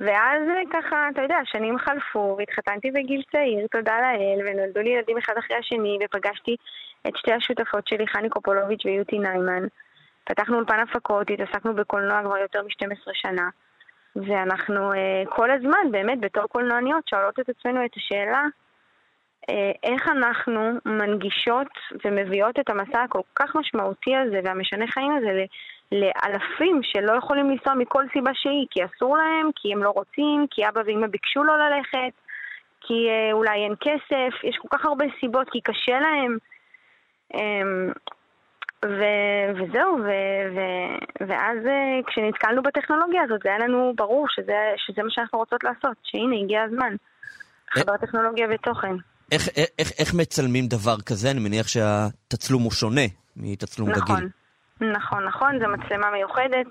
ואז אה, ככה, אתה יודע, שנים חלפו, והתחתנתי בגיל צעיר, תודה לאל, ונולדו לי ילדים אחד אחרי השני, ופגשתי את שתי השותפות שלי, חני קופולוביץ' ויותי ניימן. פתחנו אולפן הפקות, התעסקנו בקולנוע כבר יותר מ-12 שנה, ואנחנו uh, כל הזמן, באמת, בתור קולנועניות, שואלות את עצמנו את השאלה, uh, איך אנחנו מנגישות ומביאות את המסע הכל כך משמעותי הזה והמשנה חיים הזה לאלפים שלא יכולים לנסוע מכל סיבה שהיא, כי אסור להם, כי הם לא רוצים, כי אבא ואמא ביקשו לא ללכת, כי uh, אולי אין כסף, יש כל כך הרבה סיבות, כי קשה להם. ו- וזהו, ו- ו- ואז אה, כשנתקלנו בטכנולוגיה הזאת, זה היה לנו ברור שזה, שזה מה שאנחנו רוצות לעשות, שהנה, הגיע הזמן. חבר טכנולוגיה ותוכן. איך, איך, איך מצלמים דבר כזה? אני מניח שהתצלום הוא שונה מתצלום נכון, רגיל. נכון, נכון, זו מצלמה מיוחדת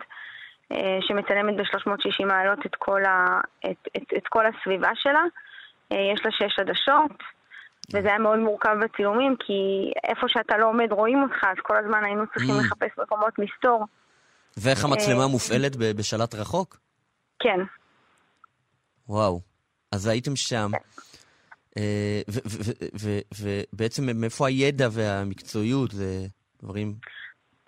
אה, שמצלמת ב-360 מעלות את כל, ה, את, את, את כל הסביבה שלה. אה, יש לה שש עדשות. וזה היה מאוד מורכב בצילומים, כי איפה שאתה לא עומד רואים אותך, אז כל הזמן היינו צריכים mm. לחפש מקומות מסתור. ואיך המצלמה אה, מופעלת בשלט רחוק? כן. וואו. אז הייתם שם. אה, ובעצם מאיפה הידע והמקצועיות? זה דברים...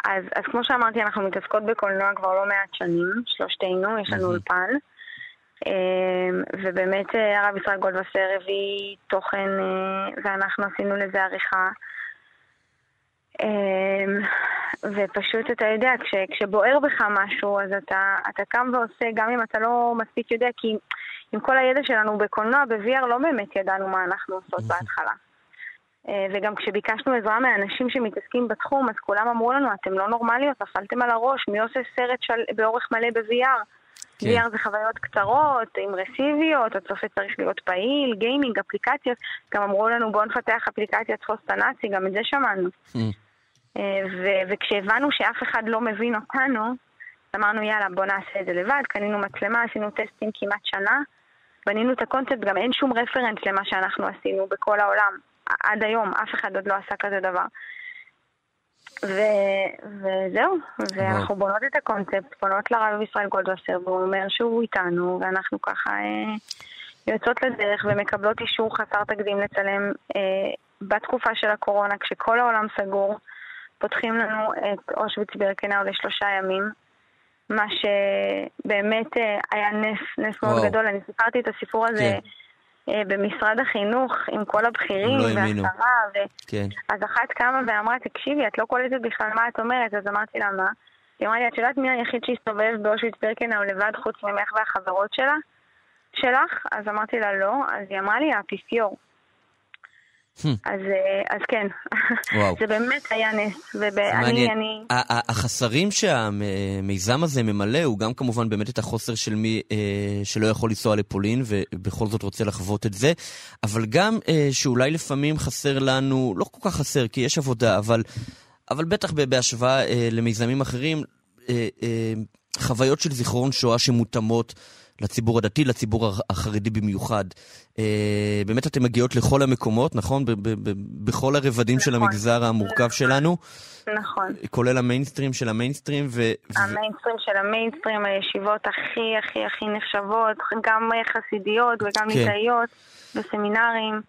אז, אז כמו שאמרתי, אנחנו מתעסקות בקולנוע כבר לא מעט שנים, שלושתנו, יש לנו אולפן. אמ, ובאמת אה, הרב ישראל גולדווסר הביא תוכן אה, ואנחנו עשינו לזה עריכה. אמ, ופשוט אתה יודע, כש, כשבוער בך משהו, אז אתה, אתה קם ועושה, גם אם אתה לא מספיק יודע, כי עם כל הידע שלנו בקולנוע, ב-VR לא באמת ידענו מה אנחנו עושות בהתחלה. אה, וגם כשביקשנו עזרה מאנשים שמתעסקים בתחום, אז כולם אמרו לנו, אתם לא נורמליות, נפלתם על הראש, מי עושה סרט של... באורך מלא ב-VR? כן. VR זה חוויות קצרות, אימרסיביות, הצופה צריך להיות פעיל, גיימינג, אפליקציות. גם אמרו לנו בואו נפתח אפליקציית פוסט הנאצי, גם את זה שמענו. Mm. ו- וכשהבנו שאף אחד לא מבין אותנו, אמרנו יאללה בואו נעשה את זה לבד, קנינו מצלמה, עשינו טסטים כמעט שנה, בנינו את הקונספט, גם אין שום רפרנס למה שאנחנו עשינו בכל העולם. עד היום, אף אחד עוד לא עשה כזה דבר. ו- וזהו, ואנחנו בונות את הקונספט, פונות לרב ישראל גולדווסר, והוא אומר שהוא איתנו, ואנחנו ככה אה, יוצאות לדרך ומקבלות אישור חסר תקדים לצלם אה, בתקופה של הקורונה, כשכל העולם סגור, פותחים לנו את אושוויץ בירקנאו לשלושה ימים, מה שבאמת אה, היה נס, נס מאוד גדול. אני סיפרתי את הסיפור הזה. כן. אה, במשרד החינוך עם כל הבכירים לא והשרה. ו... כן. אז אחת קמה ואמרה, תקשיבי, את לא קולטת בכלל מה את אומרת, אז אמרתי לה, מה? היא אמרה לי, את יודעת מי היחיד שהסתובב באושוויץ ברקנאו לבד חוץ ממך והחברות שלה? שלך? אז אמרתי לה, לא. אז היא אמרה לי, האפיפיור. Hmm. אז, אה, אז כן, זה באמת היה נס, ואני... אני... החסרים שהמיזם הזה ממלא הוא גם כמובן באמת את החוסר של מי אה, שלא יכול לנסוע לפולין ובכל זאת רוצה לחוות את זה, אבל גם אה, שאולי לפעמים חסר לנו, לא כל כך חסר כי יש עבודה, אבל, אבל בטח בהשוואה למיזמים אחרים, חוויות של זיכרון שואה שמותאמות לציבור הדתי, לציבור החרדי במיוחד. אה, באמת אתן מגיעות לכל המקומות, נכון? בכל הרבדים נכון. של המגזר המורכב נכון. שלנו. נכון. כולל המיינסטרים של המיינסטרים. ו... המיינסטרים של המיינסטרים, הישיבות הכי הכי הכי נחשבות, גם חסידיות וגם כן. ליטאיות וסמינרים.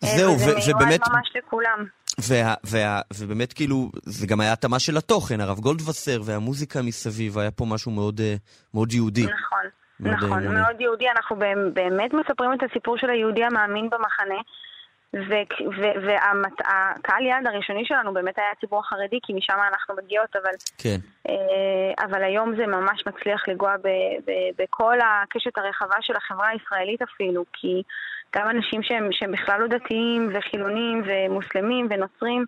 זהו, אה, וזה מיועד ממש לכולם. וה, וה, ובאמת כאילו, זה גם היה התאמה של התוכן, הרב גולדווסר והמוזיקה מסביב, היה פה משהו מאוד, אה, מאוד יהודי. נכון. נכון, מאוד, מאוד יהודי. אנחנו באמת מספרים את הסיפור של היהודי המאמין במחנה. והקהל יעד הראשוני שלנו באמת היה הציבור החרדי, כי משם אנחנו מגיעות, אבל, כן. אה, אבל היום זה ממש מצליח לגוע בכל הקשת הרחבה של החברה הישראלית אפילו, כי גם אנשים שהם, שהם בכלל לא דתיים וחילונים ומוסלמים ונוצרים,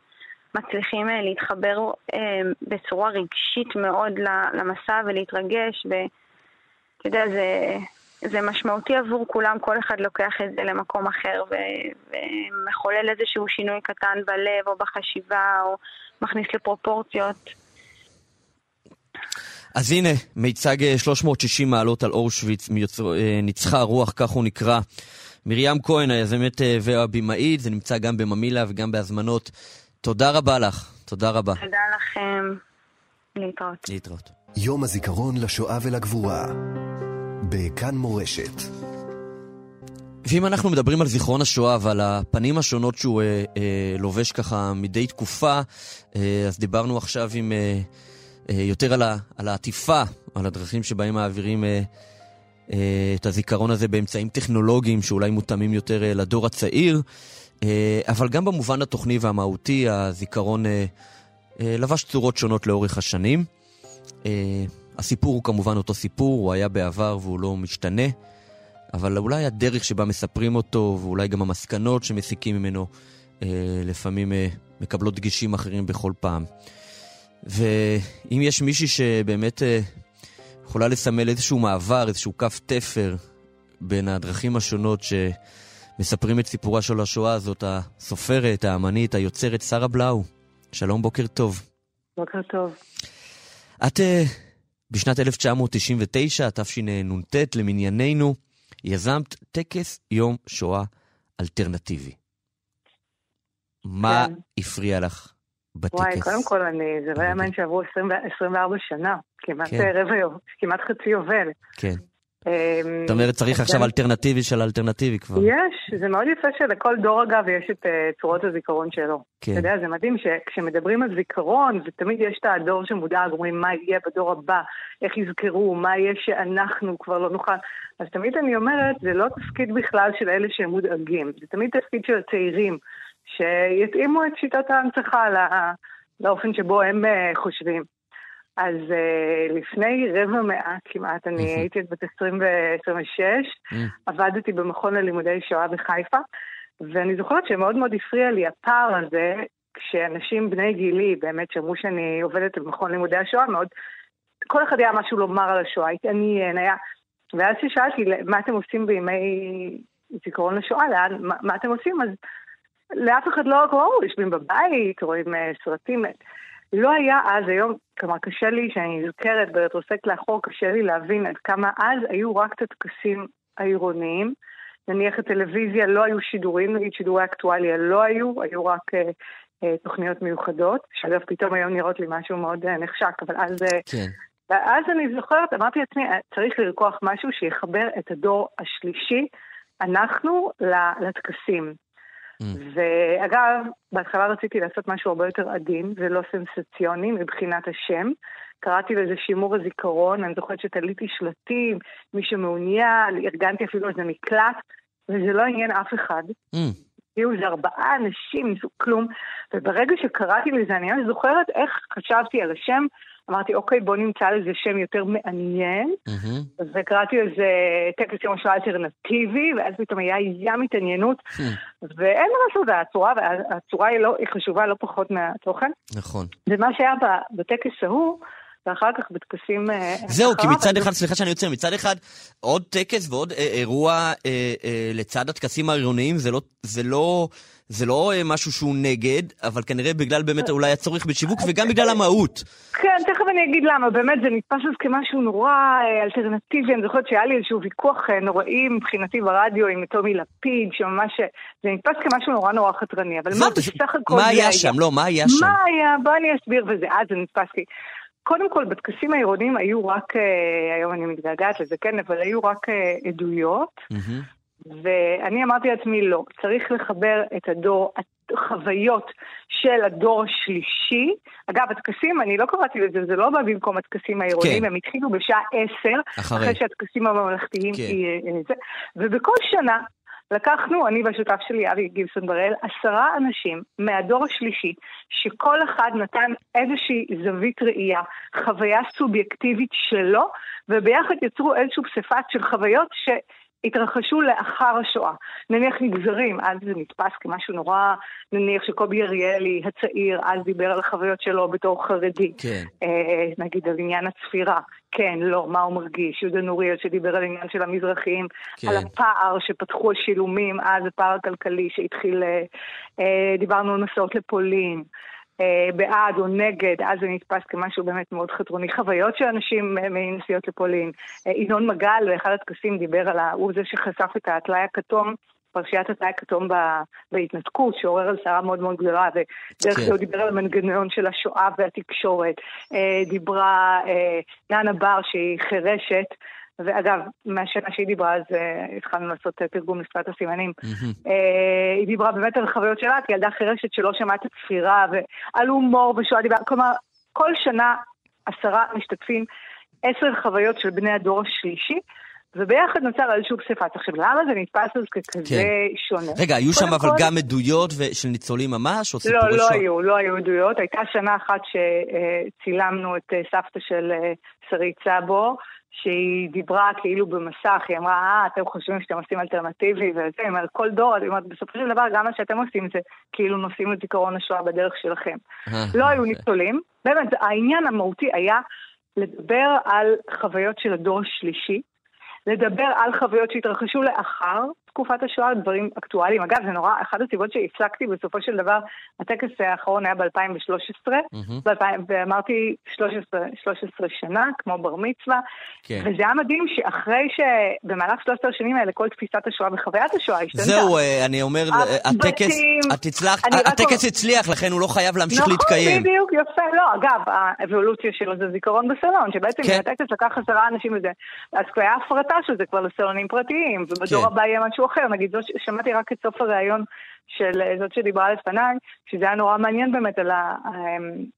מצליחים אה, להתחבר אה, בצורה רגשית מאוד למסע ולהתרגש. ו... אתה יודע, זה, זה משמעותי עבור כולם, כל אחד לוקח את זה למקום אחר ו- ומחולל איזשהו שינוי קטן בלב או בחשיבה או מכניס לפרופורציות. אז הנה, מיצג 360 אה, מעלות על אורשוויץ, אה, ניצחה הרוח, כך הוא נקרא. מרים כהן, היזמת אה, והבימאית, זה נמצא גם בממילה וגם בהזמנות. תודה רבה לך, תודה רבה. תודה לכם. להתראות. להתראות. יום הזיכרון לשואה ולגבורה. בכאן מורשת. ואם אנחנו מדברים על זיכרון השואה ועל הפנים השונות שהוא אה, אה, לובש ככה מדי תקופה, אה, אז דיברנו עכשיו עם, אה, אה, יותר על, ה, על העטיפה, על הדרכים שבהם מעבירים אה, אה, את הזיכרון הזה באמצעים טכנולוגיים שאולי מותאמים יותר אה, לדור הצעיר, אה, אבל גם במובן התוכני והמהותי, הזיכרון אה, אה, לבש צורות שונות לאורך השנים. אה, הסיפור הוא כמובן אותו סיפור, הוא היה בעבר והוא לא משתנה, אבל אולי הדרך שבה מספרים אותו, ואולי גם המסקנות שמסיקים ממנו, אה, לפעמים אה, מקבלות דגשים אחרים בכל פעם. ואם יש מישהי שבאמת אה, יכולה לסמל איזשהו מעבר, איזשהו קו תפר בין הדרכים השונות שמספרים את סיפורה של השואה הזאת, הסופרת, האמנית, היוצרת, שרה בלאו. שלום, בוקר טוב. בוקר טוב. את אה, בשנת 1999, תשנ"ט למנייננו, יזמת טקס יום שואה אלטרנטיבי. מה כן. הפריע לך בטקס? וואי, קודם כל, אני, זה לא יאמן שעברו 24 שנה, כמעט כן. רבע יום, כמעט חצי יובל. כן. אמ, זאת אומרת, צריך עכשיו אלטרנטיבי של אלטרנטיבי כבר. יש, זה מאוד יפה שלכל דור אגב יש את אה, צורות הזיכרון שלו. כן. אתה יודע, זה מדהים שכשמדברים על זיכרון, ותמיד יש את הדור שמודאג, אומרים מה יהיה בדור הבא, איך יזכרו, מה יהיה שאנחנו כבר לא נוכל. אז תמיד אני אומרת, זה לא תפקיד בכלל של אלה שהם מודאגים, זה תמיד תפקיד של הצעירים, שיתאימו את שיטת ההנצחה לא- לאופן שבו הם אה, חושבים. אז uh, לפני רבע מאה כמעט, אני הייתי בת 20 ו-26, עבדתי במכון ללימודי שואה בחיפה, ואני זוכרת שמאוד מאוד הפריע לי הפער הזה, כשאנשים בני גילי באמת שמעו שאני עובדת במכון לימודי השואה, מאוד, כל אחד היה משהו לומר על השואה, התעניין, היה... ואז כששאלתי, מה אתם עושים בימי זיכרון לשואה, לאן, מה, מה אתם עושים? אז לאף אחד לא קראו, יושבים בבית, רואים uh, סרטים. לא היה אז, היום, כלומר קשה לי, שאני נזכרת ברטרוספקט לאחור, קשה לי להבין עד כמה אז היו רק את הטקסים העירוניים. נניח הטלוויזיה לא היו שידורים, נגיד שידורי אקטואליה לא היו, היו רק uh, uh, תוכניות מיוחדות, שאגב פתאום היום נראות לי משהו מאוד uh, נחשק, אבל אז... Uh, כן. ואז אני זוכרת, אמרתי לעצמי, צריך לרקוח משהו שיחבר את הדור השלישי, אנחנו, לטקסים. Mm. ואגב, בהתחלה רציתי לעשות משהו הרבה יותר עדין ולא סנסציוני מבחינת השם. קראתי לזה שימור הזיכרון, אני זוכרת שתליתי שלטים, מי שמעוניין, ארגנתי אפילו איזה מקלט, וזה לא עניין אף אחד. Mm. הגיעו איזה ארבעה אנשים, כלום, וברגע שקראתי לזה, אני ממש זוכרת איך חשבתי על השם, אמרתי, אוקיי, בוא נמצא לזה שם יותר מעניין. Mm-hmm. וקראתי לזה טקס יום השואה אלטרנטיבי, ואז פתאום היה ים התעניינות. ואין מה לעשות, הצורה, הצורה היא, לא, היא חשובה לא פחות מהתוכן. נכון. ומה שהיה בטקס ההוא, ואחר כך בטקסים... אה, זהו, כי מצד אחד, סליחה שאני יוצא, מצד אחד עוד טקס ועוד אה, אירוע אה, אה, לצד הטקסים העירוניים, זה לא, זה לא, זה לא אה, משהו שהוא נגד, אבל כנראה בגלל באמת אולי הצורך בשיווק וגם בגלל המהות. כן, תכף אני אגיד למה, באמת זה נתפס אז כמשהו נורא אה, אלטרנטיבי, אני זוכרת שהיה לי איזשהו ויכוח אה, נוראי מבחינתי ברדיו עם טומי לפיד, שממש, אה, זה נתפס כמשהו נורא נורא חתרני, אבל מה בסך הכל מה היה שם? לא, מה היה שם? מה היה? בוא אני אסביר, וזה אז זה נתפס לי. קודם כל, בטקסים העירוניים היו רק, היום אני מתגעגעת לזה, כן, אבל היו רק עדויות. ואני אמרתי לעצמי, לא, צריך לחבר את הדור, החוויות של הדור השלישי. אגב, הטקסים, אני לא קראתי לזה, זה לא בא במקום הטקסים העירוניים, כן. הם התחילו בשעה עשר, אחרי, אחרי שהטקסים הממלכתיים, כן. זה, ובכל שנה לקחנו, אני והשותף שלי, אבי גיבסון בראל, עשרה אנשים מהדור השלישי, שכל אחד נתן איזושהי זווית ראייה, חוויה סובייקטיבית שלו, וביחד יצרו איזשהו פסיפס של חוויות ש... התרחשו לאחר השואה. נניח נגזרים, אז זה נתפס כמשהו נורא, נניח שקובי אריאלי הצעיר, אז דיבר על החוויות שלו בתור חרדי. כן. אה, נגיד על עניין הצפירה. כן, לא, מה הוא מרגיש? יהודה נוריאל שדיבר על עניין של המזרחים, כן. על הפער שפתחו השילומים, אז הפער הכלכלי שהתחיל, אה, אה, דיברנו על מסעות לפולין. אה, בעד או נגד, אז זה נתפס כמשהו באמת מאוד חתרוני. חוויות של אנשים מנסיעות לפולין. אה, ינון מגל באחד הטקסים דיבר על, הוא זה שחשף את הטלאי הכתום. פרשיית הטלאי הכתום בהתנתקות, שעורר על סערה מאוד מאוד גדולה, ודרך כן. זה הוא דיבר על המנגנון של השואה והתקשורת. אה, דיברה נאנה בר, שהיא חירשת, ואגב, מהשנה שהיא דיברה, אז uh, התחלנו לעשות uh, תרגום לשפת הסימנים. Mm-hmm. Uh, היא דיברה באמת על החוויות שלה, כילדה חירשת שלא שמעת את הצפירה, ועל הומור ושואה דיברה, כלומר, כל שנה עשרה משתתפים, עשר חוויות של בני הדור השלישי. וביחד נוצר איזשהו פסיפס. עכשיו, למה זה נתפס אז ככזה כן. שונה? רגע, היו שם אבל כל... גם עדויות של ניצולים ממש, או סיפורי לא, לא שואה? היו, לא היו עדויות. הייתה שנה אחת שצילמנו את סבתא של שרית סבו, שהיא דיברה כאילו במסך, היא אמרה, אה, אתם חושבים שאתם עושים אלטרנטיבי וזה, היא אומרת, כל דור, היא אומרת, בסופו של דבר, גם מה שאתם עושים זה כאילו נושאים את זיכרון השואה בדרך שלכם. לא היו ניצולים, באמת, העניין המהותי היה לדבר על חוויות של הדור השלישי, לדבר על חוויות שהתרחשו לאחר, תקופת השואה, דברים אקטואליים. אגב, זה נורא, אחת הסיבות שהפסקתי בסופו של דבר, הטקס האחרון היה ב-2013, ואמרתי 13, 13 שנה, כמו בר מצווה, כן. וזה היה מדהים שאחרי שבמהלך 13 השנים האלה כל תפיסת השואה וחוויית השואה השתנתה. זהו, אה, אני אומר, אה, הטקס, את הצלחת, הטקס הצליח, לכן הוא לא חייב להמשיך נכון, להתקיים. בדיוק, יפה. לא, אגב, האבולוציה שלו זה זיכרון בסלון, שבעצם כן. הטקס לקח עשרה אנשים לזה, אז כבר היה הפרטה של זה כבר לסלונים פרטיים, ובדור כן. הבא יהיה משהו אחר. נגיד, זאת, שמעתי רק את סוף הריאיון של אה, זאת שדיברה לפניי, שזה היה נורא מעניין באמת על ה, אה,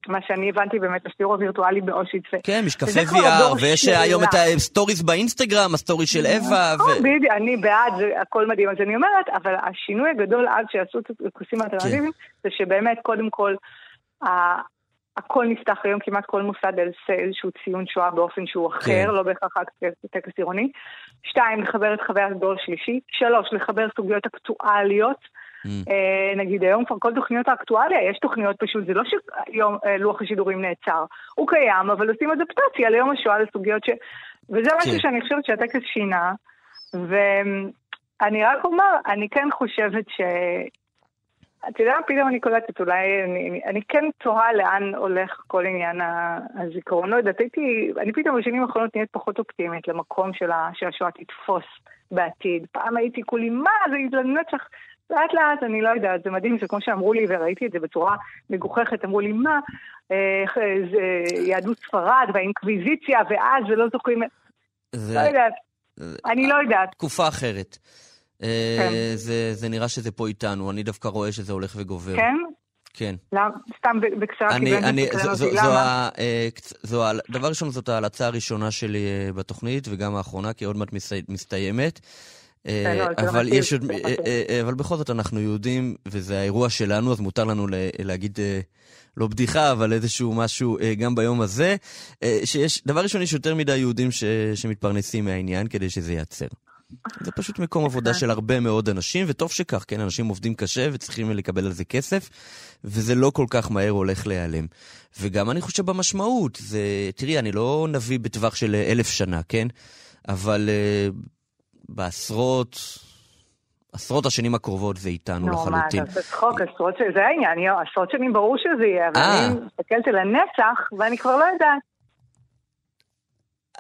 מה שאני הבנתי באמת, הסיור הווירטואלי באושוויץ. ו- כן, משקפי VR, ויש שלה. היום את ה stories באינסטגרם, ה story של אווה, ו- נכון, בדיוק, אני בעד, זה הכל מדהים. אז אני אומרת, אבל השינוי הגדול אז שעשו את הטקסים האלטרנטיביים, כן. זה שבאמת, קודם כל, הכל נפתח היום, כמעט כל מוסד עושה איזשהו ציון שואה באופן שהוא אחר, כן. לא בהכרח רק טקס- עירוני. שתיים, לחבר את חוויית דור שלישי. שלוש, לחבר סוגיות אקטואליות. Mm. אה, נגיד היום כבר כל תוכניות האקטואליה, יש תוכניות פשוט, זה לא שהיום אה, לוח השידורים נעצר, הוא קיים, אבל עושים אדפטציה ליום השואה לסוגיות ש... וזה משהו כן. שאני חושבת שהטקס שינה, ואני רק אומר, אני כן חושבת ש... אתה יודע, פתאום אני קולטת, אולי אני, אני, כן תוהה לאן הולך כל עניין הזיכרון. לא יודעת, הייתי, אני פתאום בשנים האחרונות נהיית פחות אופטימית למקום של, השואה תתפוס בעתיד. פעם הייתי כולי, מה, זה לנצח. לאט לאט, אני לא יודעת, זה מדהים, זה כמו שאמרו לי, וראיתי את זה בצורה מגוחכת, אמרו לי, מה, אה, זה יהדות ספרד והאינקוויזיציה, ואז ולא זוכרים... זה- לא יודעת, אני לא יודעת. תקופה אחרת. אה, כן. זה, זה נראה שזה פה איתנו, אני דווקא רואה שזה הולך וגובר. כן? כן. למה? סתם בקצרה, אני, כי באמת זו, זו, אותי, זו, אה, דבר ראשון, זאת ההלצה הראשונה שלי אה, בתוכנית, וגם האחרונה, כי עוד מעט מסתיימת. אה, אבל יש עוד, אה. אה, אה, אבל בכל זאת אנחנו יהודים, וזה האירוע שלנו, אז מותר לנו להגיד, אה, לא בדיחה, אבל איזשהו משהו אה, גם ביום הזה, אה, שיש, דבר ראשון, יש יותר מדי יהודים ש- שמתפרנסים מהעניין כדי שזה ייעצר. זה פשוט מקום עבודה של הרבה מאוד אנשים, וטוב שכך, כן, אנשים עובדים קשה וצריכים לקבל על זה כסף, וזה לא כל כך מהר הולך להיעלם. וגם אני חושב במשמעות, זה, תראי, אני לא נביא בטווח של אה, אלף שנה, כן? אבל uh, בעשרות, עשרות השנים הקרובות זה איתנו נו, מה, לחלוטין. אתה עושה צחוק, עשרות שנים, זה העניין, עשרות שנים ברור שזה יהיה, אבל אה. אני מסתכלת על הנצח, ואני כבר לא יודעת.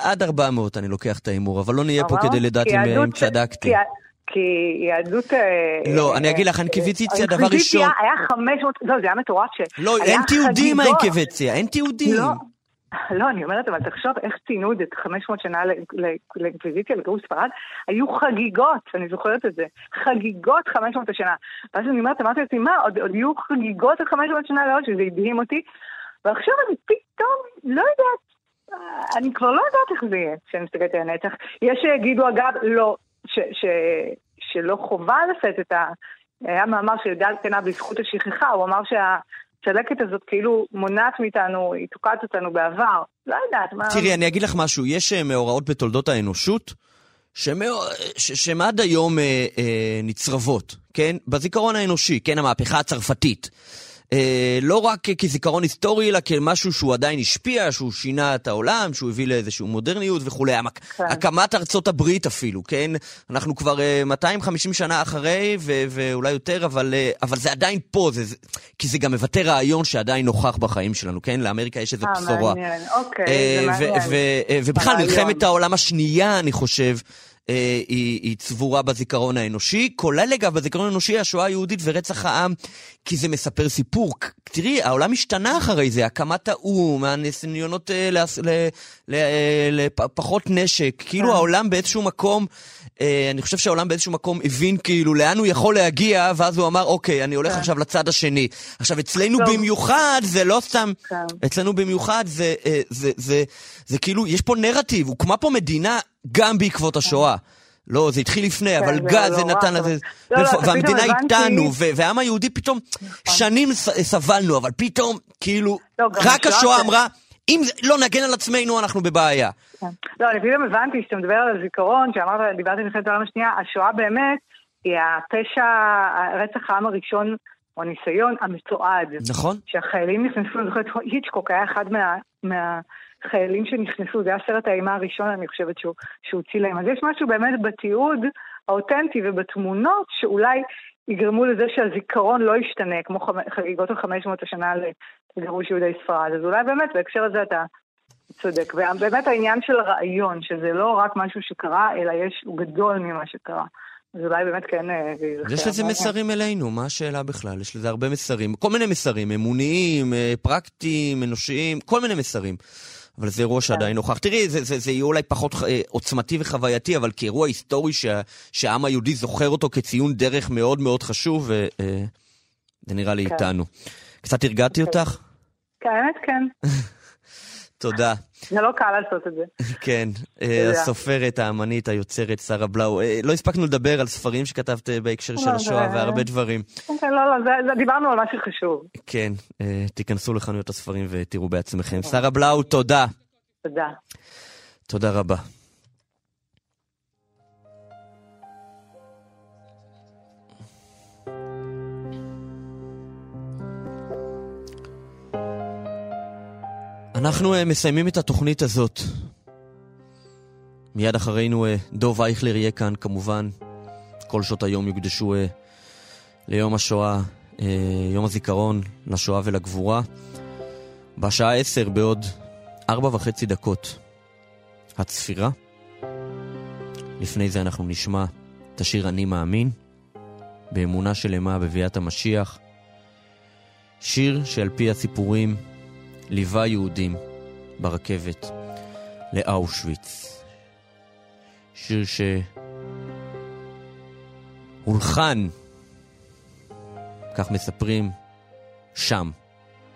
עד 400 אני לוקח את ההימור, אבל לא נהיה פה? כדי לדעת אם, אם צדקתי. כי יהדות... אה, לא, אה, אני אגיד לך, אה, האינקוויזיציה, דבר ראשון... היה 500, לא, זה היה מטורף ש... לא, אין תיעודים חגיגות. מהאינקוויזיציה, אין תיעודים. לא, לא, אני אומרת, אבל תחשוב איך ציינו את זה 500 שנה לאינקוויזיציה, לגירוש ספרד, היו חגיגות, אני זוכרת את זה, חגיגות 500 השנה. ואז אני אומרת, אמרתי לעצמי, מה, עוד, עוד יהיו חגיגות על 500 שנה לעוד, שזה הדהים אותי, ועכשיו אני פתאום, לא יודעת, אה, אני כבר לא יודעת איך זה יהיה, כשאני מסתכלת על הנצח. יש שיגידו, אגב, לא, ש, ש, שלא חובה לשאת את ה... היה מאמר של דל קנה בזכות השכחה, הוא אמר שהצלקת הזאת כאילו מונעת מאיתנו, היא תוקעת אותנו בעבר. לא יודעת, מה... תראי, אני אגיד לך משהו, יש אה, מאורעות בתולדות האנושות שהן עד היום אה, אה, נצרבות, כן? בזיכרון האנושי, כן? המהפכה הצרפתית. אה, לא רק כזיכרון היסטורי, אלא כמשהו שהוא עדיין השפיע, שהוא שינה את העולם, שהוא הביא לאיזושהי מודרניות וכולי. כן. הקמת ארצות הברית אפילו, כן? אנחנו כבר אה, 250 שנה אחרי, ו- ואולי יותר, אבל, אה, אבל זה עדיין פה, זה, זה... כי זה גם מבטא רעיון שעדיין נוכח בחיים שלנו, כן? לאמריקה יש איזו אה, בשורה. מעניין, אוקיי, אה, זה מעניין. ובכלל. מלחמת העולם השנייה, אני חושב, אה, היא, היא צבורה בזיכרון האנושי, כולל אגב בזיכרון האנושי השואה היהודית ורצח העם, כי זה מספר סיפור. תראי, העולם השתנה אחרי זה, הקמת האו"ם, הניסיונות אה, להס- ל- ל- אה, לפחות נשק, כאילו העולם באיזשהו מקום, אני חושב שהעולם באיזשהו מקום הבין כאילו לאן הוא יכול להגיע, ואז הוא אמר, אוקיי, אני הולך עכשיו לצד השני. עכשיו, אצלנו טוב. במיוחד, זה לא סתם... כן. אצלנו במיוחד זה, אה, זה, זה, זה כאילו, יש פה נרטיב, הוקמה פה מדינה גם בעקבות השואה. לא, זה התחיל לפני, כן, אבל זה גז לא זה רק, נתן לזה... לא, לא, והמדינה נכון. איתנו, ו- והעם היהודי פתאום, שנים ס- סבלנו, אבל פתאום, כאילו, לא, רק השואה זה- אמרה, אם לא נגן על עצמנו, אנחנו בבעיה. כן. לא, אני פתאום הבנתי שאתה מדבר על הזיכרון, שאמרת, דיברתי על מלחמת העולם השנייה, השואה באמת היא הפשע, רצח העם הראשון, או הניסיון המתועד. נכון. שהחיילים נכנסו, אני זוכרת, היצ'קוק היה אחד מה, מהחיילים שנכנסו, זה היה סרט האימה הראשון, אני חושבת, שהוא, שהוא הוציא להם. אז יש משהו באמת בתיעוד האותנטי ובתמונות שאולי יגרמו לזה שהזיכרון לא ישתנה, כמו חגיגות ה-500 השנה לגירוש יהודי ספרד. אז אולי באמת בהקשר הזה אתה צודק. ובאמת העניין של הרעיון, שזה לא רק משהו שקרה, אלא יש, הוא גדול ממה שקרה. אז אולי באמת כן... אה, יש לזה מסרים אלינו, מה השאלה בכלל? יש לזה הרבה מסרים, כל מיני מסרים, אמוניים, אה, פרקטיים, אנושיים, כל מיני מסרים. אבל זה אירוע שעדיין נוכח. תראי, זה, זה, זה יהיה אולי פחות אה, עוצמתי וחווייתי, אבל כאירוע היסטורי שה, שהעם היהודי זוכר אותו כציון דרך מאוד מאוד חשוב, וזה אה, נראה לי כן. איתנו. קצת הרגעתי כן. אותך? כן, האמת כן. תודה. זה לא קל לעשות את זה. כן, אה, הסופרת, האמנית, היוצרת, שרה בלאו. אה, לא הספקנו לדבר על ספרים שכתבת אה, בהקשר של לא, השואה והרבה דברים. כן, לא, לא, דיברנו על משהו חשוב. כן, תיכנסו לחנויות הספרים ותראו בעצמכם. שרה בלאו, תודה. תודה. תודה רבה. אנחנו uh, מסיימים את התוכנית הזאת. מיד אחרינו uh, דוב אייכלר יהיה כאן, כמובן. כל שעות היום יוקדשו uh, ליום השואה, יום הזיכרון לשואה ולגבורה. בשעה עשר בעוד ארבע וחצי דקות. הצפירה. לפני זה אנחנו נשמע את השיר אני מאמין, באמונה שלמה בביאת המשיח. שיר שעל פי הסיפורים ליווה יהודים ברכבת לאושוויץ. שיר שהולחן, כך מספרים, שם,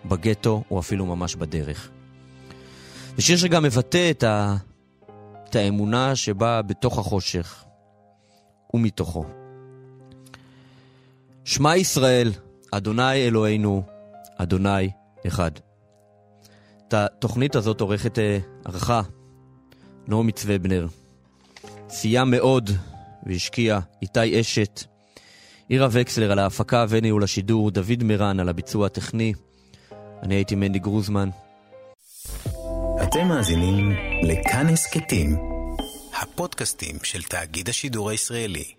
בגטו, או אפילו ממש בדרך. ושיר שגם מבטא את, ה... את האמונה שבאה בתוך החושך ומתוכו. שמע ישראל, אדוני אלוהינו, אדוני אחד. את התוכנית הזאת עורכת אה, ערכה נעמי צוובנר. סייע מאוד והשקיע איתי אשת, עירה וקסלר על ההפקה וניהול השידור, דוד מירן על הביצוע הטכני. אני הייתי מנדי גרוזמן. אתם מאזינים לכאן הסכתים, הפודקאסטים של תאגיד השידור הישראלי.